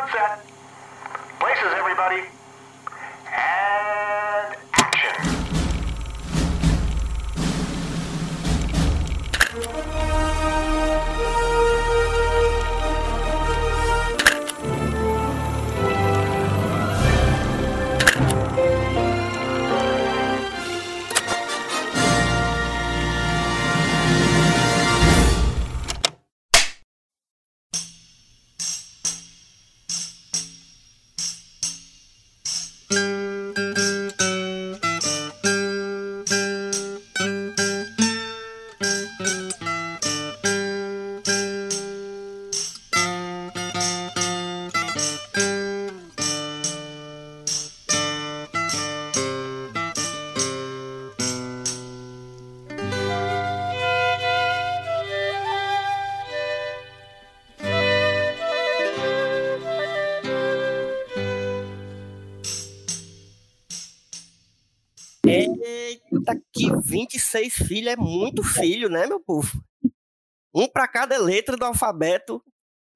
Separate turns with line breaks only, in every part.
on set. Places, everybody. And
26 filhos é muito filho, né, meu povo? Um para cada letra do alfabeto.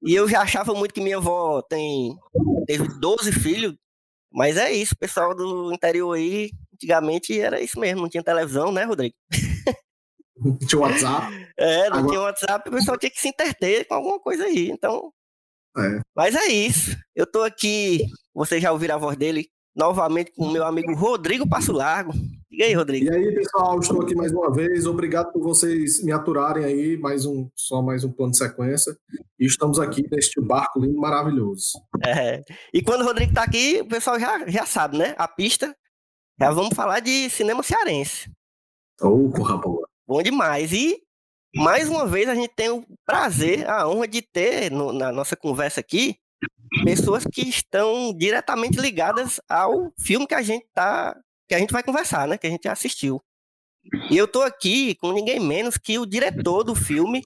E eu já achava muito que minha avó tem teve 12 filhos. Mas é isso, pessoal do interior aí, antigamente era isso mesmo, não tinha televisão, né, Rodrigo?
Tinha WhatsApp.
É, não
Agora-
tinha WhatsApp, o pessoal tinha que se interter com alguma coisa aí. Então,
É.
Mas é isso. Eu tô aqui, vocês já ouviram a voz dele, novamente com o meu amigo Rodrigo Passo Largo. Diga aí, Rodrigo.
E aí, pessoal, estou aqui mais uma vez. Obrigado por vocês me aturarem aí, mais um, só mais um plano de sequência. E estamos aqui neste barco lindo, maravilhoso.
É. E quando o Rodrigo tá aqui, o pessoal já, já sabe, né? A pista. Já vamos falar de cinema cearense.
Ô, corra boa.
Bom demais. E mais uma vez a gente tem o prazer, a honra de ter no- na nossa conversa aqui pessoas que estão diretamente ligadas ao filme que a gente tá, que a gente vai conversar, né? Que a gente assistiu. E eu tô aqui com ninguém menos que o diretor do filme,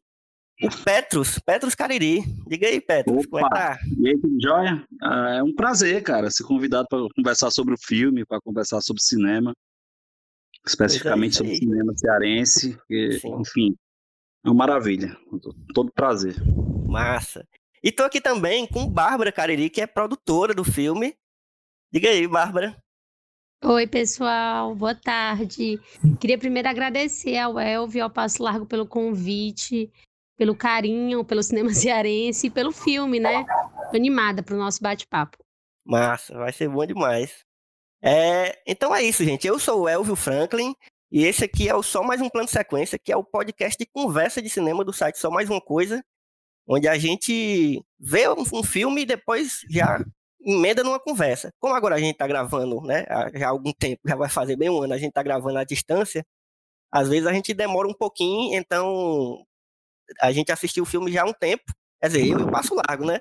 o Petrus, Petrus Cariri. Diga aí, Petrus, como é que tá?
E aí, tudo jóia? Ah, é um prazer, cara, ser convidado para conversar sobre o filme, para conversar sobre cinema, especificamente
isso
sobre cinema cearense, e, enfim, é uma maravilha, todo prazer.
Massa. E tô aqui também com Bárbara Cariri, que é produtora do filme. Diga aí, Bárbara.
Oi, pessoal, boa tarde. Queria primeiro agradecer ao Elvio ao Passo Largo pelo convite, pelo carinho, pelo cinema cearense e pelo filme, né? Tô animada para o nosso bate-papo.
Massa, vai ser bom demais. É, então é isso, gente. Eu sou o Elvio Franklin e esse aqui é o Só Mais Um Plano Sequência, que é o podcast de conversa de cinema do site Só Mais Uma Coisa, onde a gente vê um, um filme e depois já emenda numa conversa. Como agora a gente está gravando, né, já há algum tempo, já vai fazer bem um ano, a gente está gravando à distância, às vezes a gente demora um pouquinho, então a gente assistiu o filme já há um tempo, quer dizer, eu Passo Largo, né?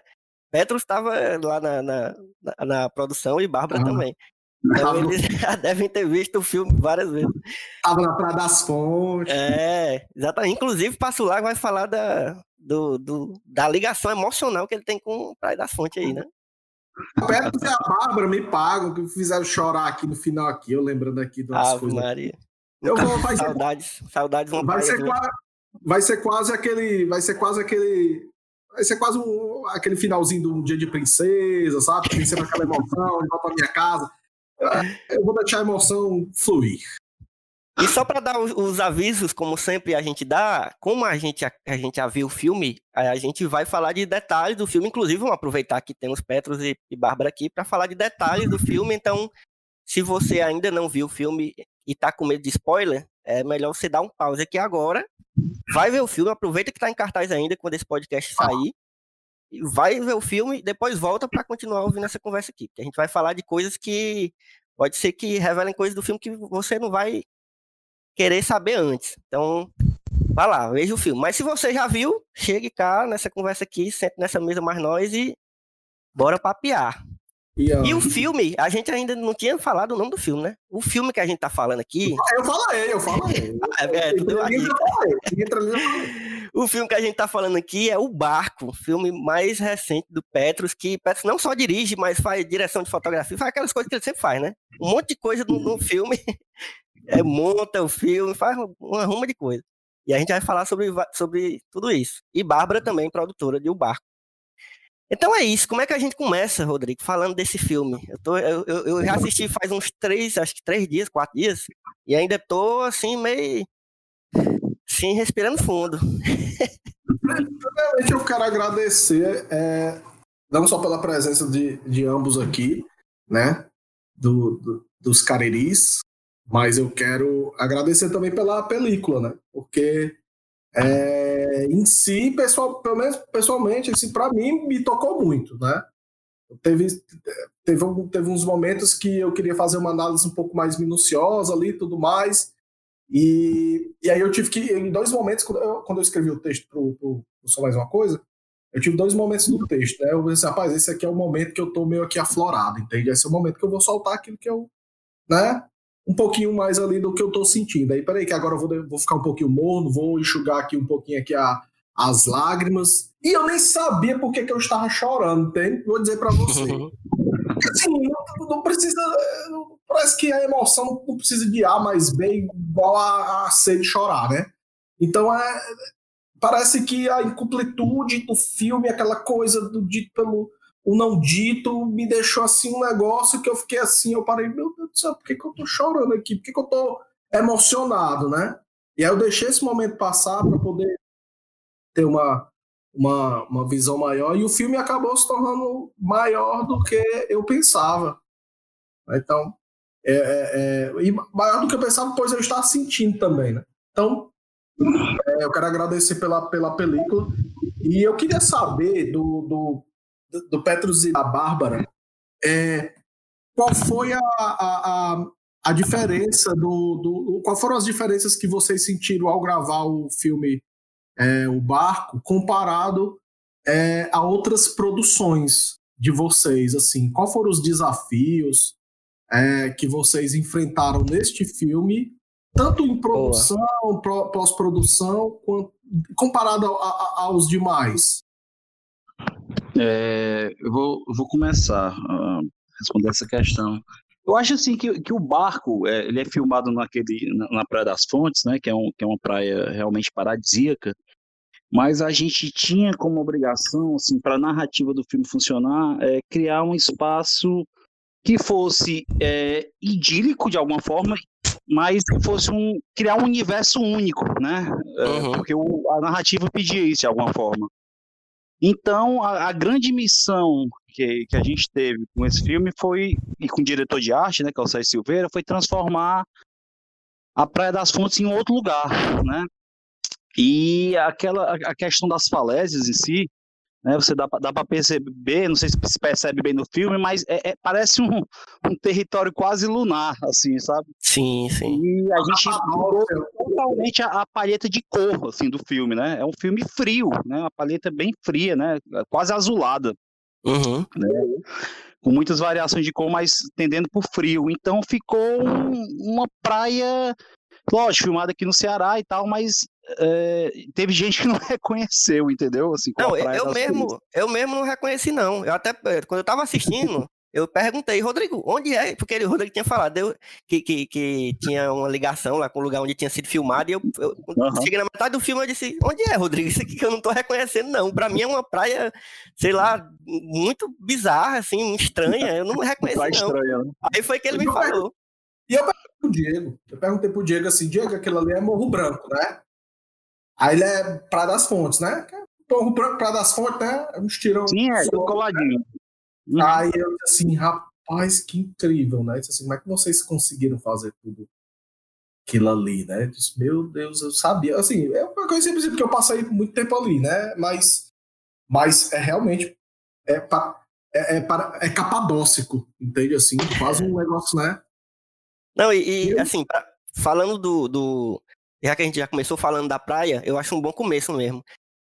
Petros estava lá na, na, na- produção e Bárbara
Ah.
também. Então
Tava,
eles já devem ter visto o filme várias vezes.
tava na Praia das Fontes.
É, exatamente. Inclusive, Passo Largo vai falar da, do, do- da ligação emocional que ele tem com o Praia das Fontes aí, né?
Petros e a Bárbara me pagam, que fizeram chorar aqui no final, aqui, eu lembrando aqui das
Ave
coisas.
Maria.
Eu vou, vai ser,
Saudades, saudades
vai, ser quase, vai ser quase aquele. Vai ser quase aquele. Vai ser quase um- aquele finalzinho de um dia de princesa, sabe? Pensando naquela emoção, de volta pra minha casa. Eu vou deixar a emoção fluir.
E só para dar os, os avisos, como sempre a gente dá, como a gente, a, a gente já viu o filme, a, a gente vai falar de detalhes do filme. Inclusive, vamos aproveitar que temos Petros e, e Bárbara aqui para falar de detalhes do filme. Então, se você ainda não viu o filme e tá com medo de spoiler, é melhor você dar um pause aqui agora. Vai ver o filme, aproveita que tá em cartaz ainda quando esse podcast sair. Vai ver o filme e depois volta para continuar ouvindo essa conversa aqui. Porque a gente vai falar de coisas que pode ser que revelem coisas do filme que você não vai querer saber antes. Então, vai lá, veja o filme. Mas se você já viu, chegue cá nessa conversa aqui, sente nessa mesa mais nós e bora papear.
E,
E o filme, a gente ainda não tinha falado o nome do filme, né? O filme que a gente tá falando aqui,
Eu falei, eu falei.
é, tu deu a
Entra ali,
dica.
eu falei. Entra ali, eu falei.
o filme que a gente tá falando aqui é O Barco, filme mais recente do Petros, que Petros não só dirige, mas faz direção de fotografia, faz aquelas coisas que ele sempre faz, né? Um monte de coisa no, no filme, é, monta o filme, faz uma ruma de coisa. E a gente vai falar sobre, sobre tudo isso. E Bárbara também, produtora de O Barco. Então é isso. Como é que a gente começa, Rodrigo, falando desse filme? Eu, tô, eu, eu já assisti faz uns três, acho que três dias, quatro dias, e ainda tô assim, meio. Sim, respirando fundo.
Primeiramente, eu quero agradecer, é, não só pela presença de, de ambos aqui, né? Do, do, dos Cariris, mas eu quero agradecer também pela película, né? Porque é, em si, pessoal, pelo menos pessoalmente, assim, para mim me tocou muito, né? Teve, teve, teve uns momentos que eu queria fazer uma análise um pouco mais minuciosa ali e tudo mais. E, e aí eu tive que, em dois momentos, quando eu, quando eu escrevi o texto pro, pro Só Mais Uma Coisa, eu tive dois momentos do texto, né? Eu disse, rapaz, esse aqui é o momento que eu tô meio aqui aflorado, entende? Esse é o momento que eu vou soltar aquilo que eu, né? Um pouquinho mais ali do que eu tô sentindo. Aí, peraí, que agora eu vou, vou ficar um pouquinho morno, vou enxugar aqui um pouquinho aqui a, as lágrimas. E eu nem sabia por que, que eu estava chorando, entende? Vou dizer para você. assim, não, não, precisa. Parece que a emoção não precisa de A mais B igual a, a C de chorar, né? Então é. Parece que a incompletude do filme, aquela coisa do dito pelo o não dito me deixou assim um negócio que eu fiquei assim, eu parei, meu Deus do céu, por que, que eu tô chorando aqui? Por que, que eu tô emocionado, né? E aí eu deixei esse momento passar para poder ter uma, uma, uma visão maior e o filme acabou se tornando maior do que eu pensava. Então, é, é, é, e maior do que eu pensava, pois eu estava sentindo também, né? Então, é, eu quero agradecer pela, pela película e eu queria saber do, do do Petrus e da Bárbara, é, qual foi a, a, a, a diferença do, do. Qual foram as diferenças que vocês sentiram ao gravar o filme é, O Barco, comparado é, a outras produções de vocês? Assim, qual foram os desafios é, que vocês enfrentaram neste filme, tanto em produção, pós-produção, comparado a, a, aos demais?
É, eu, vou, eu vou começar a responder essa questão. Eu acho assim que, que o barco é, ele é filmado naquele, na, na, Praia das Fontes, né, que é, um, que é uma praia realmente paradisíaca, mas a gente tinha como obrigação, assim, para a narrativa do filme funcionar, é, criar um espaço que fosse é, idílico de alguma forma, mas que fosse um criar um universo único, né? É, uhum. Porque o, a narrativa pedia isso de alguma forma. Então, a, a, grande missão que, que a gente teve com esse filme foi, e com o diretor de arte, né, que é o Sérgio Silveira, foi transformar a Praia das Fontes em outro lugar, né? E aquela a questão das falésias em si, né, você dá, dá para perceber, não sei se percebe bem no filme, mas é, é, parece um, um território quase lunar, assim, sabe?
Sim, sim.
E a gente mudou totalmente a, a, palheta de cor, assim, do filme, né? É um filme frio, né? Uma palheta bem fria, né? Quase azulada.
Uhum.
Né? Com muitas variações de cor, mas tendendo para o frio. Então ficou um, uma praia, lógico, filmada aqui no Ceará e tal, mas é, teve gente que não reconheceu, entendeu? Assim,
não, eu mesmo, eu mesmo não reconheci, não. Eu até, eh, quando eu tava assistindo, eu perguntei, Rodrigo, onde é? Porque o Rodrigo tinha falado eu, que, que, que, tinha uma ligação lá com o lugar onde tinha sido filmado, e eu, eu uhum. cheguei na metade do filme, eu disse, onde é, Rodrigo? Isso aqui que eu não tô reconhecendo, não. Pra mim é uma praia, sei lá, muito bizarra, assim, estranha, eu não reconheci, não. Estranha, né? Aí foi que ele me falou.
E eu pro Diego, eu perguntei pro Diego assim, Diego, aquilo ali é Morro Branco, né? Aí ele é Praia das Fontes, né? Morro Branco, Praia das Fontes, né? Uns tirão.
Sim, é, tudo coladinho.
Uhum. Aí eu disse assim, rapaz, que incrível, né? disse assim, como é que vocês conseguiram fazer tudo aquilo ali, né? Eu disse, meu Deus, eu sabia. Assim, é uma coisa simples, porque eu passei muito tempo ali, né? Mas, mas é realmente. É, pa, é, é, para, é capadócico, entende? Assim, faz um negócio, né?
Não, e, e assim, pra, falando do, do, já que a gente já começou falando da praia, eu acho um bom começo mesmo.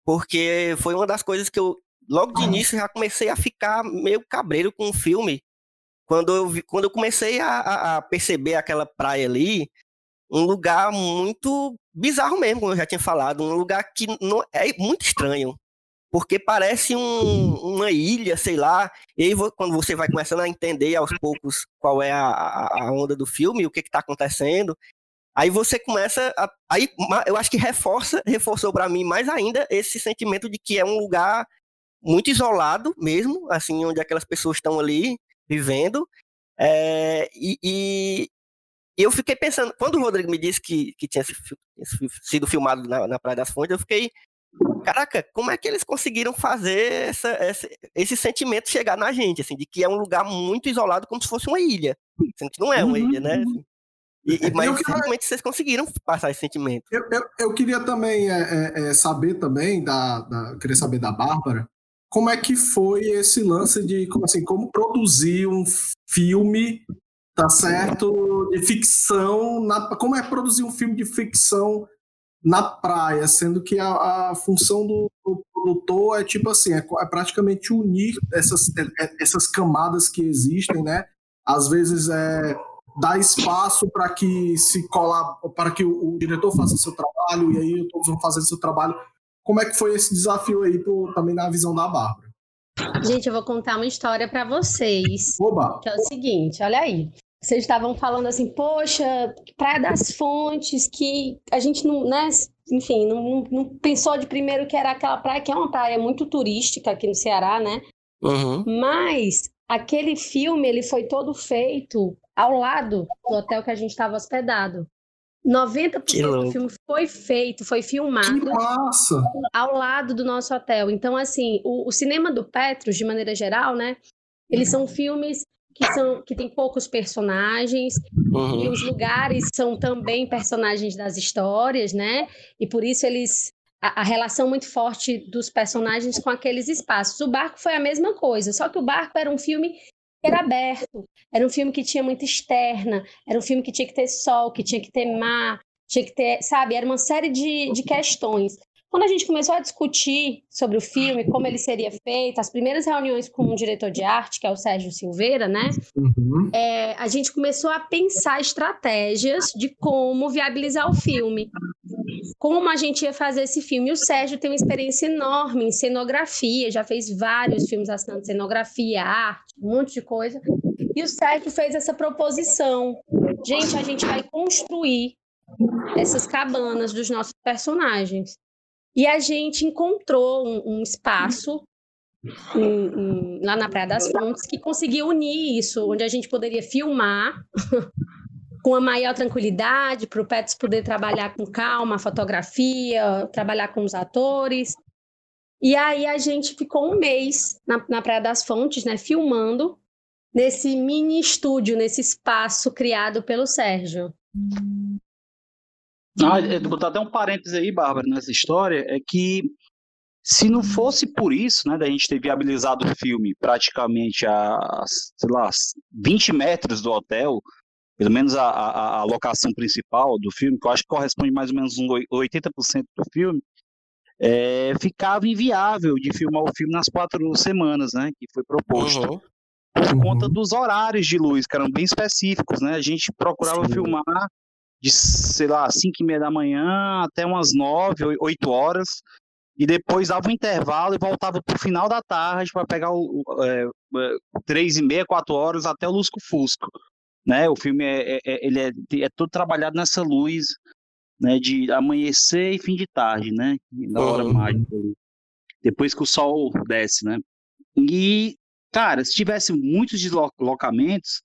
Porque foi uma das coisas que eu, logo de início, já comecei a ficar meio cabreiro com o filme. Quando eu, vi, quando eu comecei a, a perceber aquela praia ali, um lugar muito bizarro mesmo, como eu já tinha falado, um lugar que não, é muito estranho. Porque parece um, uma ilha, sei lá. E aí, quando você vai começando a entender aos poucos qual é a, a onda do filme, o que está acontecendo, Aí você começa a, aí eu acho que reforça, reforçou para mim mais ainda esse sentimento de que é um lugar muito isolado mesmo, assim, onde aquelas pessoas estão ali vivendo. É, e, e, eu fiquei pensando, quando o Rodrigo me disse que, que tinha sido filmado na, na Praia das Fontes, eu fiquei, caraca, como é que eles conseguiram fazer essa, essa, esse sentimento chegar na gente, assim, de que é um lugar muito isolado, como se fosse uma ilha. Sendo que não é uma uhum. ilha, né? Assim, e, e, mas eu realmente vocês conseguiram passar esse sentimento.
Eu, eu, eu queria também é, é, é, saber também da, da, queria saber da Bárbara como é que foi esse lance de como assim como produzir um filme tá certo de ficção na, como é produzir um filme de ficção na praia sendo que a, a função do, do, produtor é tipo assim é, é praticamente unir essas é, é, essas camadas que existem né às vezes é dar espaço para que se colar, para que o, o, diretor faça seu trabalho e aí todos vão fazer seu trabalho. Como é que foi esse desafio aí pro, também na visão da Bárbara?
Gente, eu vou contar uma história para vocês.
Oba.
Que é o seguinte, olha aí. Vocês estavam falando assim, poxa, Praia das Fontes, que a gente não, né, enfim, não, não, pensou de primeiro que era aquela praia, que é uma praia muito turística aqui no Ceará, né?
Uhum.
Mas aquele filme, ele foi todo feito ao lado do hotel que a gente estava hospedado. 90% do filme foi feito, foi filmado ao lado do nosso hotel. Então, assim, o, o, cinema do Petros, de maneira geral, né? Eles são filmes que, são, que tem poucos personagens, uhum. e os lugares são também personagens das histórias, né? E por isso eles. A, a relação muito forte dos personagens com aqueles espaços. O barco foi a mesma coisa, só que o barco era um filme era aberto, era um filme que tinha muita externa, era um filme que tinha que ter sol, que tinha que ter mar, tinha que ter, sabe, era uma série de, de questões. Quando a gente começou a discutir sobre o filme, como ele seria feito, as primeiras reuniões com o diretor de arte, que é o Sérgio Silveira, né? Uhum. É, a gente começou a pensar estratégias de como viabilizar o filme. Como a gente ia fazer esse filme. E o Sérgio tem uma experiência enorme em cenografia, já fez vários filmes assinando cenografia, arte, um monte de coisa. E o Sérgio fez essa proposição. Gente, a gente vai construir essas cabanas dos nossos personagens. E a gente encontrou um, um espaço em, em, lá na Praia das Fontes que conseguiu unir isso, onde a gente poderia filmar com a maior tranquilidade, para o Pets poder trabalhar com calma fotografia, trabalhar com os atores. E aí a gente ficou um mês na, na Praia das Fontes, né, filmando nesse mini estúdio, nesse espaço criado pelo Sérgio.
Ah, é, botar até um parêntese aí, Bárbara, nessa história, é que se não fosse por isso, né, da gente ter viabilizado o filme praticamente a, sei lá, 20 metros do hotel, pelo menos a, a, a locação principal do filme, que eu acho que corresponde mais ou menos uns 80% do filme, é, ficava inviável de filmar o filme nas quatro semanas, né, que foi proposto. Uhum. Por uhum. conta dos horários de luz, que eram bem específicos, né? A gente procurava Sim. filmar de, sei lá, 5 e meia da manhã até umas 9, 8 horas, e depois dava um intervalo e voltava para o final da tarde para pegar o, é, 3 é, e meia, 4 horas até o Lusco Fusco. Né? O filme é, é, é, ele é, é todo trabalhado nessa luz né, de amanhecer e fim de tarde, né? Na hora mágica. Depois que o sol desce, né? E, cara, se tivesse muitos deslocamentos,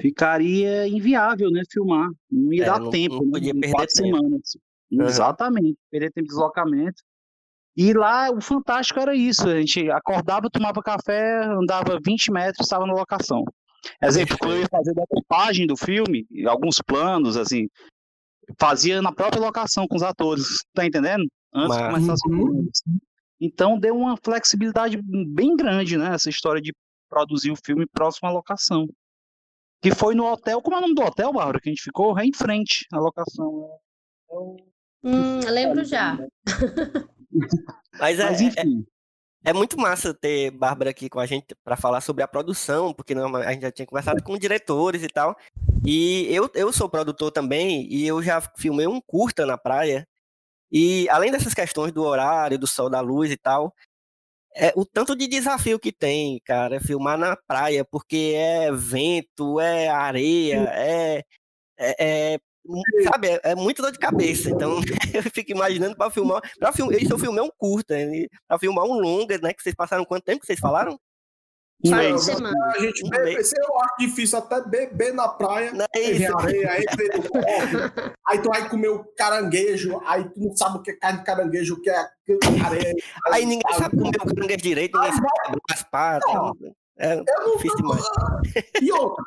ficaria inviável, né, filmar. Não ia é, dar não, tempo, não né, podia perder quatro tempo. semanas. Uhum. Exatamente, perder tempo de deslocamento. E lá o fantástico era isso, a gente acordava, tomava café, andava 20 metros, estava na locação. Exemplo, quando eu ia fazer a montagem do filme, alguns planos, assim, fazia na própria locação com os atores, tá entendendo? Antes Mas... de começar as uhum. Então deu uma flexibilidade bem grande, né? Essa história de produzir o filme próximo à locação. Que foi no hotel, como é o nome do hotel, Bárbara, que a gente ficou? É em frente à locação.
Hum, lembro já.
Mas, é, Mas é, enfim. É, é, muito massa ter Bárbara aqui com a gente para falar sobre a produção, porque não, a gente já tinha conversado com diretores e tal. E eu, eu sou produtor também, e eu já filmei um curta na praia. E além dessas questões do horário, do sol, da luz e tal, é, o tanto de desafio que tem, cara, filmar na praia, porque é vento, é areia, é, é, é sabe, é, é muito dor de cabeça. Então, eu fico imaginando para filmar. Para filmar, isso eu filmei um curta, para filmar um longa, né? Que vocês passaram quanto tempo que vocês falaram?
Semana.
A gente bebe, eu acho difícil até beber na praia.
Não é
aí
isso.
areia, aí, aí tu vai comer o caranguejo, aí tu não sabe o que é carne de caranguejo, o que é areia.
Aí ninguém sabe comer o caranguejo direito, ninguém sabe abrir as patas.
Não.
É
Eu não
difícil demais.
E outra,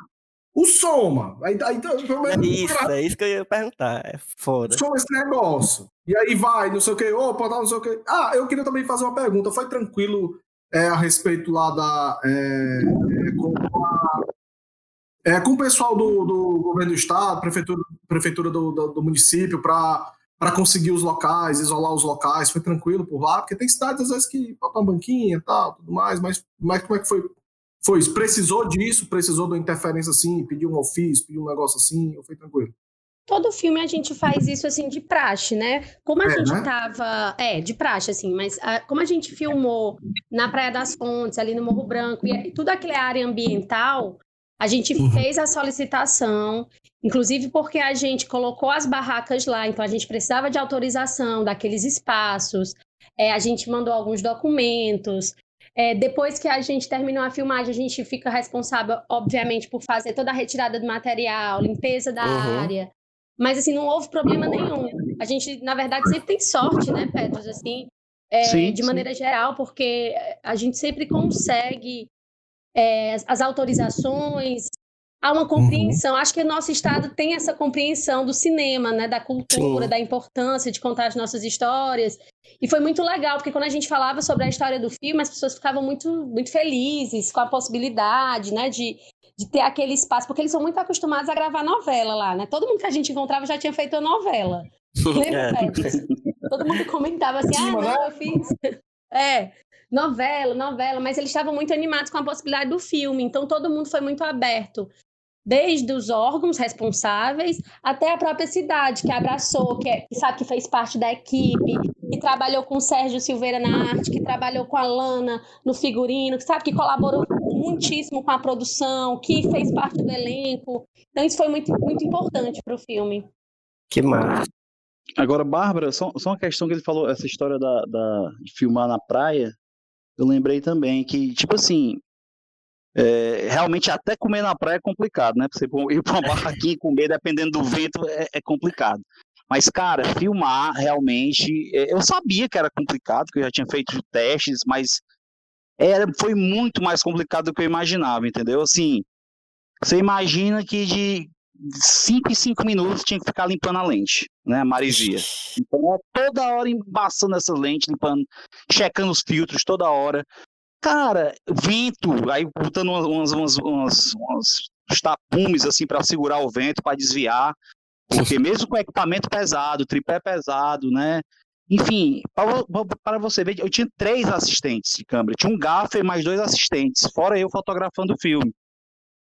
o som, mano. Aí, aí, então,
É isso, é isso que eu ia perguntar. É foda.
som esse negócio. E aí vai, não sei o que, opa, tá, não sei o que. Ah, eu queria também fazer uma pergunta. Foi tranquilo é, a respeito lá da. É, é, com, a- é, com o pessoal do, do governo do estado, prefeitura, prefeitura do, do, do município, para conseguir os locais, isolar os locais. Foi tranquilo por lá, porque tem cidades às vezes que faltam uma banquinha e tal, tudo mais, mas, mas como é que foi? Foi? Precisou disso? Precisou de uma interferência assim? Pediu um ofício, pediu um negócio assim? Ou foi tranquilo?
Todo filme a gente faz isso assim de praxe, né? Como a
É,
gente
né?
tava. É, de praxe, assim, mas ah, como a gente filmou na Praia das Fontes, ali no Morro Branco, e tudo aquilo é área ambiental, a gente
Uhum.
fez a solicitação, inclusive porque a gente colocou as barracas lá, então a gente precisava de autorização daqueles espaços, é, a gente mandou alguns documentos. É, depois que a gente terminou a filmagem, a gente fica responsável, obviamente, por fazer toda a retirada do material, limpeza da
Uhum.
área. Mas, assim, não houve problema nenhum. A gente, na verdade, sempre tem sorte, né, Petros, assim, é,
Sim,
de
sim.
maneira geral, porque a gente sempre consegue é, as- autorizações, há uma compreensão. Acho que o nosso estado tem essa compreensão do cinema, né, da cultura,
Sim.
da importância de contar as nossas histórias. E foi muito legal, porque quando a gente falava sobre a história do filme, as pessoas ficavam muito, muito felizes com a possibilidade, né, de, de ter aquele espaço, porque eles são muito acostumados a gravar novela lá, né? Todo mundo que a gente encontrava já tinha feito a novela. Lembra,
É.
Todo mundo comentava assim, ah, não, eu fiz. É, novela, novela, mas eles estavam muito animados com a possibilidade do filme, então todo mundo foi muito aberto. Desde os órgãos responsáveis até a própria cidade, que abraçou, que, é- que sabe que fez parte da equipe, que trabalhou com o Sérgio Silveira na arte, que trabalhou com a Lana no figurino, que sabe que colaborou muitíssimo com a produção, que fez parte do elenco. Então isso foi muito, muito importante para o filme.
Que massa.
Agora, Bárbara, só, só uma questão que ele falou, essa história da, da- de filmar na praia, eu lembrei também que, tipo assim, é, realmente até comer na praia é complicado, né? Pra você ir pra uma barraquinha e comer, dependendo do vento, é, é complicado. Mas, cara, filmar realmente, é, eu sabia que era complicado, que eu já tinha feito testes, mas era, foi muito mais complicado do que eu imaginava, entendeu? Assim, você imagina que de 5 em 5 minutos tinha que ficar limpando a lente, né? A maresia. Então, é toda hora embaçando essa lente, limpando, checando os filtros toda hora. Cara, vento, aí botando umas, umas, umas, umas, tapumes assim para segurar o vento, para desviar. Porque mesmo com equipamento pesado, tripé pesado, né? Enfim, para você ver, eu tinha três assistentes de câmera. Tinha um gaffer e mais dois assistentes, fora eu fotografando o filme.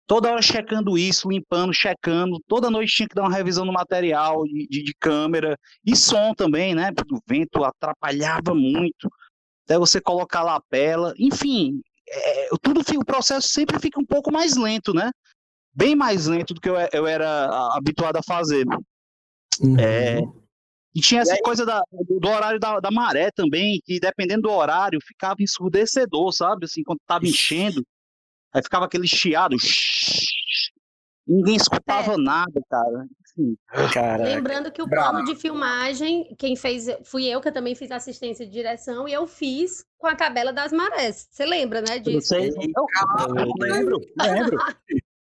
Toda hora checando isso, limpando, checando. Toda noite tinha que dar uma revisão no material de, de, de câmera. E som também, né? Porque o vento atrapalhava muito. Até você colocar a lapela. Enfim, é, tudo fica, o processo sempre fica um pouco mais lento, né? Bem mais lento do que eu, eu era habituado a fazer.
Uhum.
É, e tinha essa coisa da, do, do horário da, da, maré também, que dependendo do horário ficava ensurdecedor, sabe? Assim, quando tava enchendo, aí ficava aquele chiado. Ninguém escutava é. nada, cara. Assim,
Lembrando que o plano de filmagem, quem fez, fui eu que eu também fiz assistência de direção, e eu fiz com a Cabela das Marés. Você lembra, né, disso?
Sei, eu, eu lembro, lembro.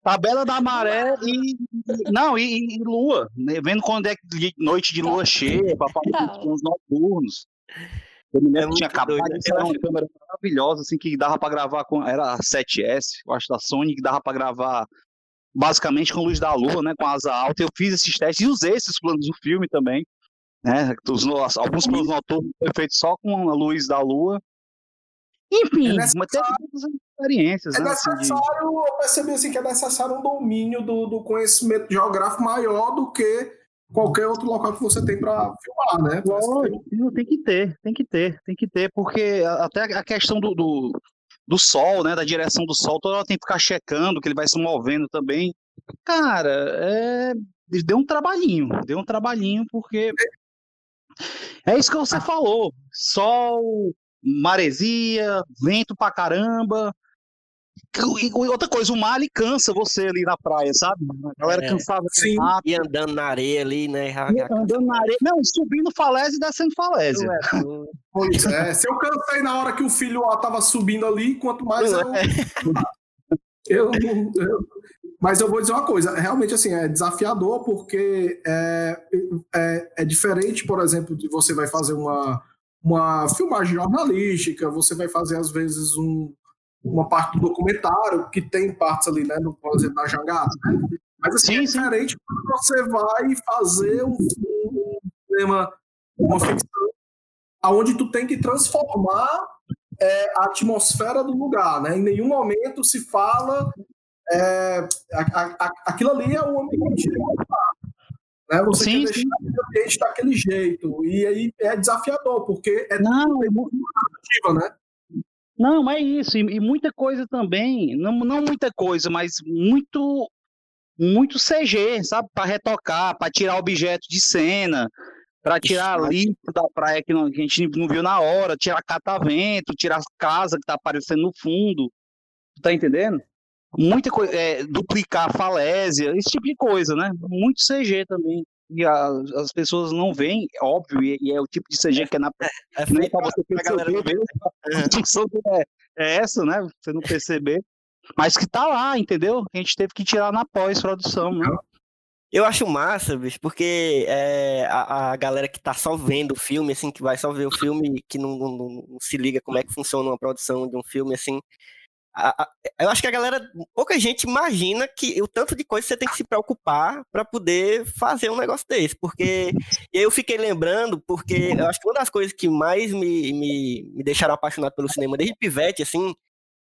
Tabela da maré e. Não, e, e, lua. Né? Vendo quando é noite de lua cheia, para fazer uns noturnos. Eu me lembro é que tinha acabado de ser uma câmera maravilhosa, assim, que dava para gravar com. Era a 7S, eu acho, da Sony, que dava para gravar basicamente com luz da lua, né? Com asa alta. Eu fiz esses testes e usei esses planos do filme também. Né? Os, alguns planos noturnos foi feito só com a luz da lua. Enfim, é mas teve muitas experiências.
É
né,
necessário,
assim,
de... eu percebi assim que é necessário um domínio do, do, conhecimento geográfico maior do que qualquer outro local que você tem para filmar, né?
Lógico, tem que ter, tem que ter, tem que ter, porque até a questão do, do, do sol, né, da direção do sol, toda hora tem que ficar checando que ele vai se movendo também. Cara, é... deu um trabalhinho, deu um trabalhinho, porque é isso que você falou. Sol, maresia, vento pra caramba. E outra coisa, o mar ele cansa você ali na praia, sabe? A galera
É.
cansada.
Sim.
E andando na areia ali, né?
andando na areia. Não, subindo falésia e descendo falésia.
Pois é. Se eu cansei na hora que o filho lá tava subindo ali, quanto mais eu. eu, não- eu- Mas eu vou dizer uma coisa, realmente assim, é desafiador porque é, é, é diferente, por exemplo, de você vai fazer uma, uma filmagem jornalística, você vai fazer às vezes um, uma parte do documentário, que tem partes ali, né, no, por exemplo, na jangada, né? Mas assim,
Sim,
é
sim.
diferente quando você vai fazer um, um cinema, uma ficção, aonde tu tem que transformar é, a atmosfera do lugar, né? Em nenhum momento se fala é, a- a- aquilo ali é o ambiente né? Você
Sim,
quer deixar aquele ambiente daquele jeito e aí é desafiador porque é
Não, é
narrativa, né?
Não, é isso. E, e muita coisa também, não, não muita coisa, mas muito muito CG, sabe? Para retocar, para tirar objetos de cena, para tirar lixo da praia que, não- que a gente não viu na hora, tirar catavento, tirar as casas que tá aparecendo no fundo. Tá entendendo? Muita coisa, é, duplicar a falésia, esse tipo de coisa, né? Muito CG também. E a- as pessoas não veem, óbvio, e, e é o tipo de CG que é na
É
não é
feito
pra você perceber, viu? A intenção é, é essa, né? Você não perceber. Mas que tá lá, entendeu? A gente teve que tirar na pós-produção, né?
Eu acho massa, bicho, porque é, a, a galera que tá só vendo o filme, assim, que vai só ver o filme, que não, não- não se liga como é que funciona uma produção de um filme, assim. A- a- eu acho que a galera, pouca gente imagina que o tanto de coisa você tem que se preocupar para poder fazer um negócio desse. Porque e aí eu fiquei lembrando, porque eu acho que uma das coisas que mais me, me, me deixaram apaixonado pelo cinema desde pivete, assim,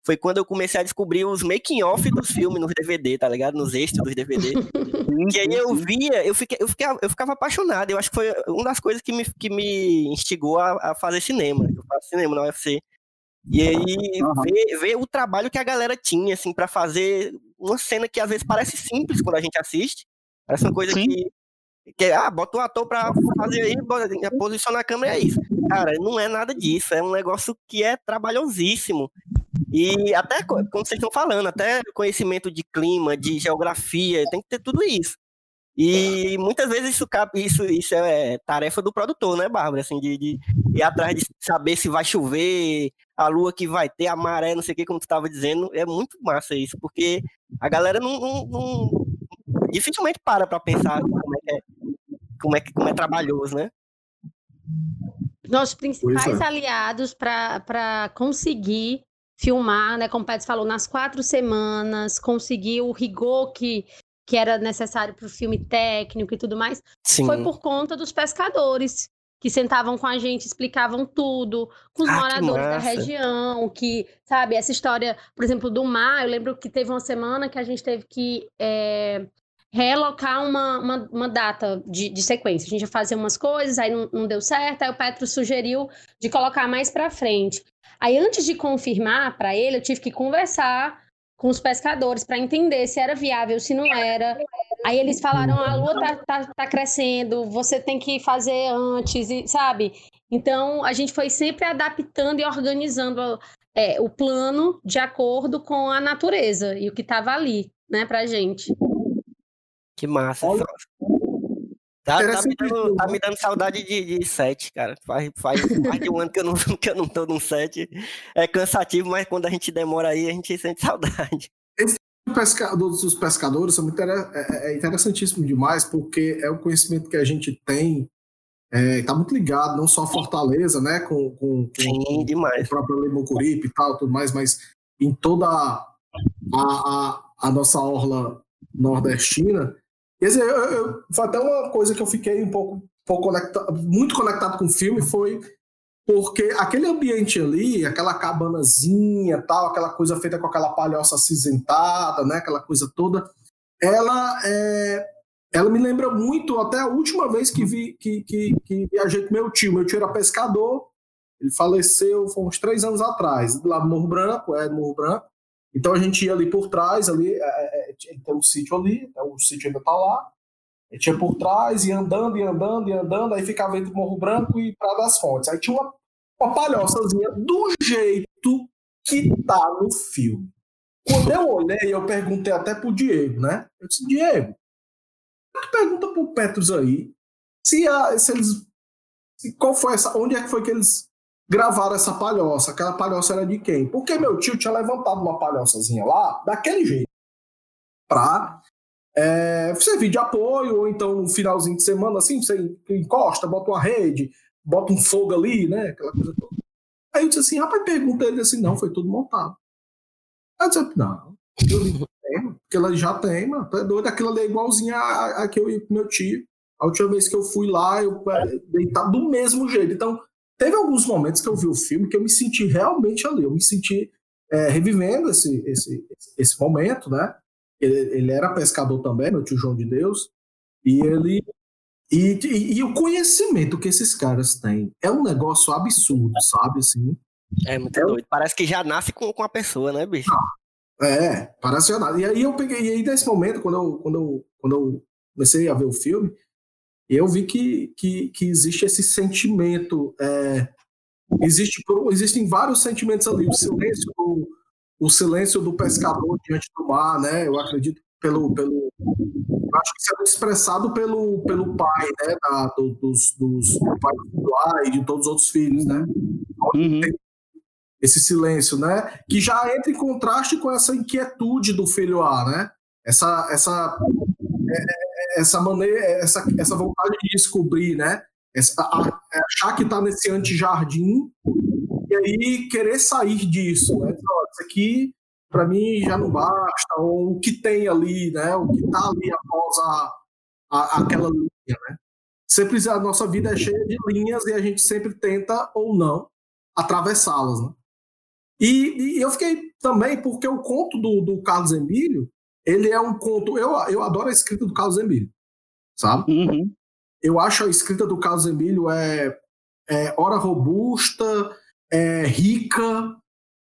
foi quando eu comecei a descobrir os making-off dos filmes nos DVD, tá ligado? Nos extras dos DVD. Que aí eu via, eu, fiquei, eu, fiquei, eu ficava apaixonado. Eu acho que foi uma das coisas que me, que me instigou a, a fazer cinema. Eu faço cinema na UFC. E aí
Aham.
ver, ver o trabalho que a galera tinha, assim, para fazer uma cena que às vezes parece simples quando a gente assiste. Parece uma coisa
Sim.
que, que é, ah, bota o ator pra fazer aí, bota- posiciona a câmera, é isso. Cara, não é nada disso. É um negócio que é trabalhosíssimo. E até, co- como vocês estão falando, até conhecimento de clima, de geografia, tem que ter tudo isso. E muitas vezes isso, isso, isso é tarefa do produtor, né, Bárbara? Assim, de, de ir atrás de saber se vai chover, a lua que vai ter, a maré, não sei o que, como tu estava dizendo. É muito massa isso, porque a galera não, não- não- dificilmente para para pensar como é, que é, como, é, como é trabalhoso, né?
Nossos principais
é.
aliados para conseguir filmar, né? Como o falou, nas quatro semanas, conseguir o rigor que, que era necessário para o filme técnico e tudo mais,
Sim.
foi por conta dos pescadores que sentavam com a gente, explicavam tudo, com os
Ah,
moradores da região, que, sabe, essa história, por exemplo, do mar, eu lembro que teve uma semana que a gente teve que é, realocar uma, uma, uma data de, de sequência. A gente ia fazer umas coisas, aí não, não deu certo, aí o Petro sugeriu de colocar mais para frente. Aí, antes de confirmar para ele, eu tive que conversar com os pescadores para entender se era viável, se não era. Aí eles falaram: a lua tá, tá, tá crescendo, você tem que fazer antes, e, sabe? Então a gente foi sempre adaptando e organizando é, o plano de acordo com a natureza e o que estava ali, né, pra gente.
Que massa.
Olha,
Tá, tá, me dando, tá me dando saudade de, de set, cara. Faz, faz mais de um ano que eu, não, que eu não tô num set. É cansativo, mas quando a gente demora aí, a gente sente saudade.
O pesca- dos pescadores é, muito é- é interessantíssimo demais, porque é o conhecimento que a gente tem, está muito ligado, não só a Fortaleza, né, com, com, com
Sim,
o
demais.
próprio Lemocuripe e tal, tudo mais, mas em toda a, a, a nossa orla nordestina. Quer dizer, eu, eu- foi até uma coisa que eu fiquei um pouco, pouco conectado, muito conectado com o filme, foi porque aquele ambiente ali, aquela cabanazinha, tal, aquela coisa feita com aquela palhoça acinzentada, né, aquela coisa toda, ela é, ela me lembra muito até a última vez que vi que, que, que viajei com meu tio. Meu tio era pescador, ele faleceu foi uns três anos atrás, lá no Morro Branco, é no Morro Branco. Então a gente ia ali por trás, ali, é, é, tem um sítio ali, é, o sítio ainda tá lá. A gente ia por trás, ia andando, ia andando, ia andando, aí ficava entre Morro Branco e Praia das Fontes. Aí tinha uma, uma palhoçazinha do jeito que tá no filme. Quando eu olhei, eu perguntei até pro Diego, né? Eu disse, Diego, pergunta pro Petros aí se, a, se eles. Se, qual foi essa. Onde é que foi que eles gravaram essa palhoça? Aquela palhoça era de quem? Porque meu tio tinha levantado uma palhoçazinha lá, daquele jeito. Pra é, servir de apoio, ou então no finalzinho de semana, assim, você encosta, bota uma rede, bota um fogo ali, né? Aquela coisa toda. Aí eu disse assim, rapaz, pergunta ele assim, não, foi tudo montado. Aí eu disse, não, porque ela já tem, mano, tá doido, aquilo ali é igualzinho a, a, que eu ia com meu tio. A última vez que eu fui lá, eu é, deitado do mesmo jeito. Então, teve alguns momentos que eu vi o filme que eu me senti realmente ali, eu me senti é, revivendo esse, esse, esse momento, né? Ele, ele, era pescador também, meu tio João de Deus, e ele. E, e, e, o conhecimento que esses caras têm é um negócio absurdo, sabe? Assim,
é muito é, doido. Parece que já nasce com, com a pessoa, né, bicho?
É, parece já nasce. E aí eu peguei, e aí nesse momento, quando eu, quando eu, quando eu comecei a ver o filme, eu vi que, que, que existe esse sentimento. É, existe, existem vários sentimentos ali. O silêncio do, o silêncio do pescador diante do mar, né? Eu acredito pelo, pelo acho que isso é expressado pelo, pelo pai, né? Da, do, dos, dos do pai do e de todos os outros filhos, né? Uhum. Esse silêncio, né? Que já entra em contraste com essa inquietude do filho A, né? Essa, essa, é, essa maneira, essa, essa vontade de descobrir, né? Essa, a, achar que está nesse anti-jardim e aí querer sair disso, né? Isso aqui para mim já não basta, ou o que tem ali, né? O que está ali após a, a, aquela linha, né? Sempre a nossa vida é cheia de linhas e a gente sempre tenta ou não atravessá-las, né? E, e, eu fiquei também porque o conto do, do, Carlos Emílio, ele é um conto. Eu, eu adoro a escrita do Carlos Emílio, sabe? Uhum. Eu acho a escrita do Carlos Emílio é, é hora robusta, é rica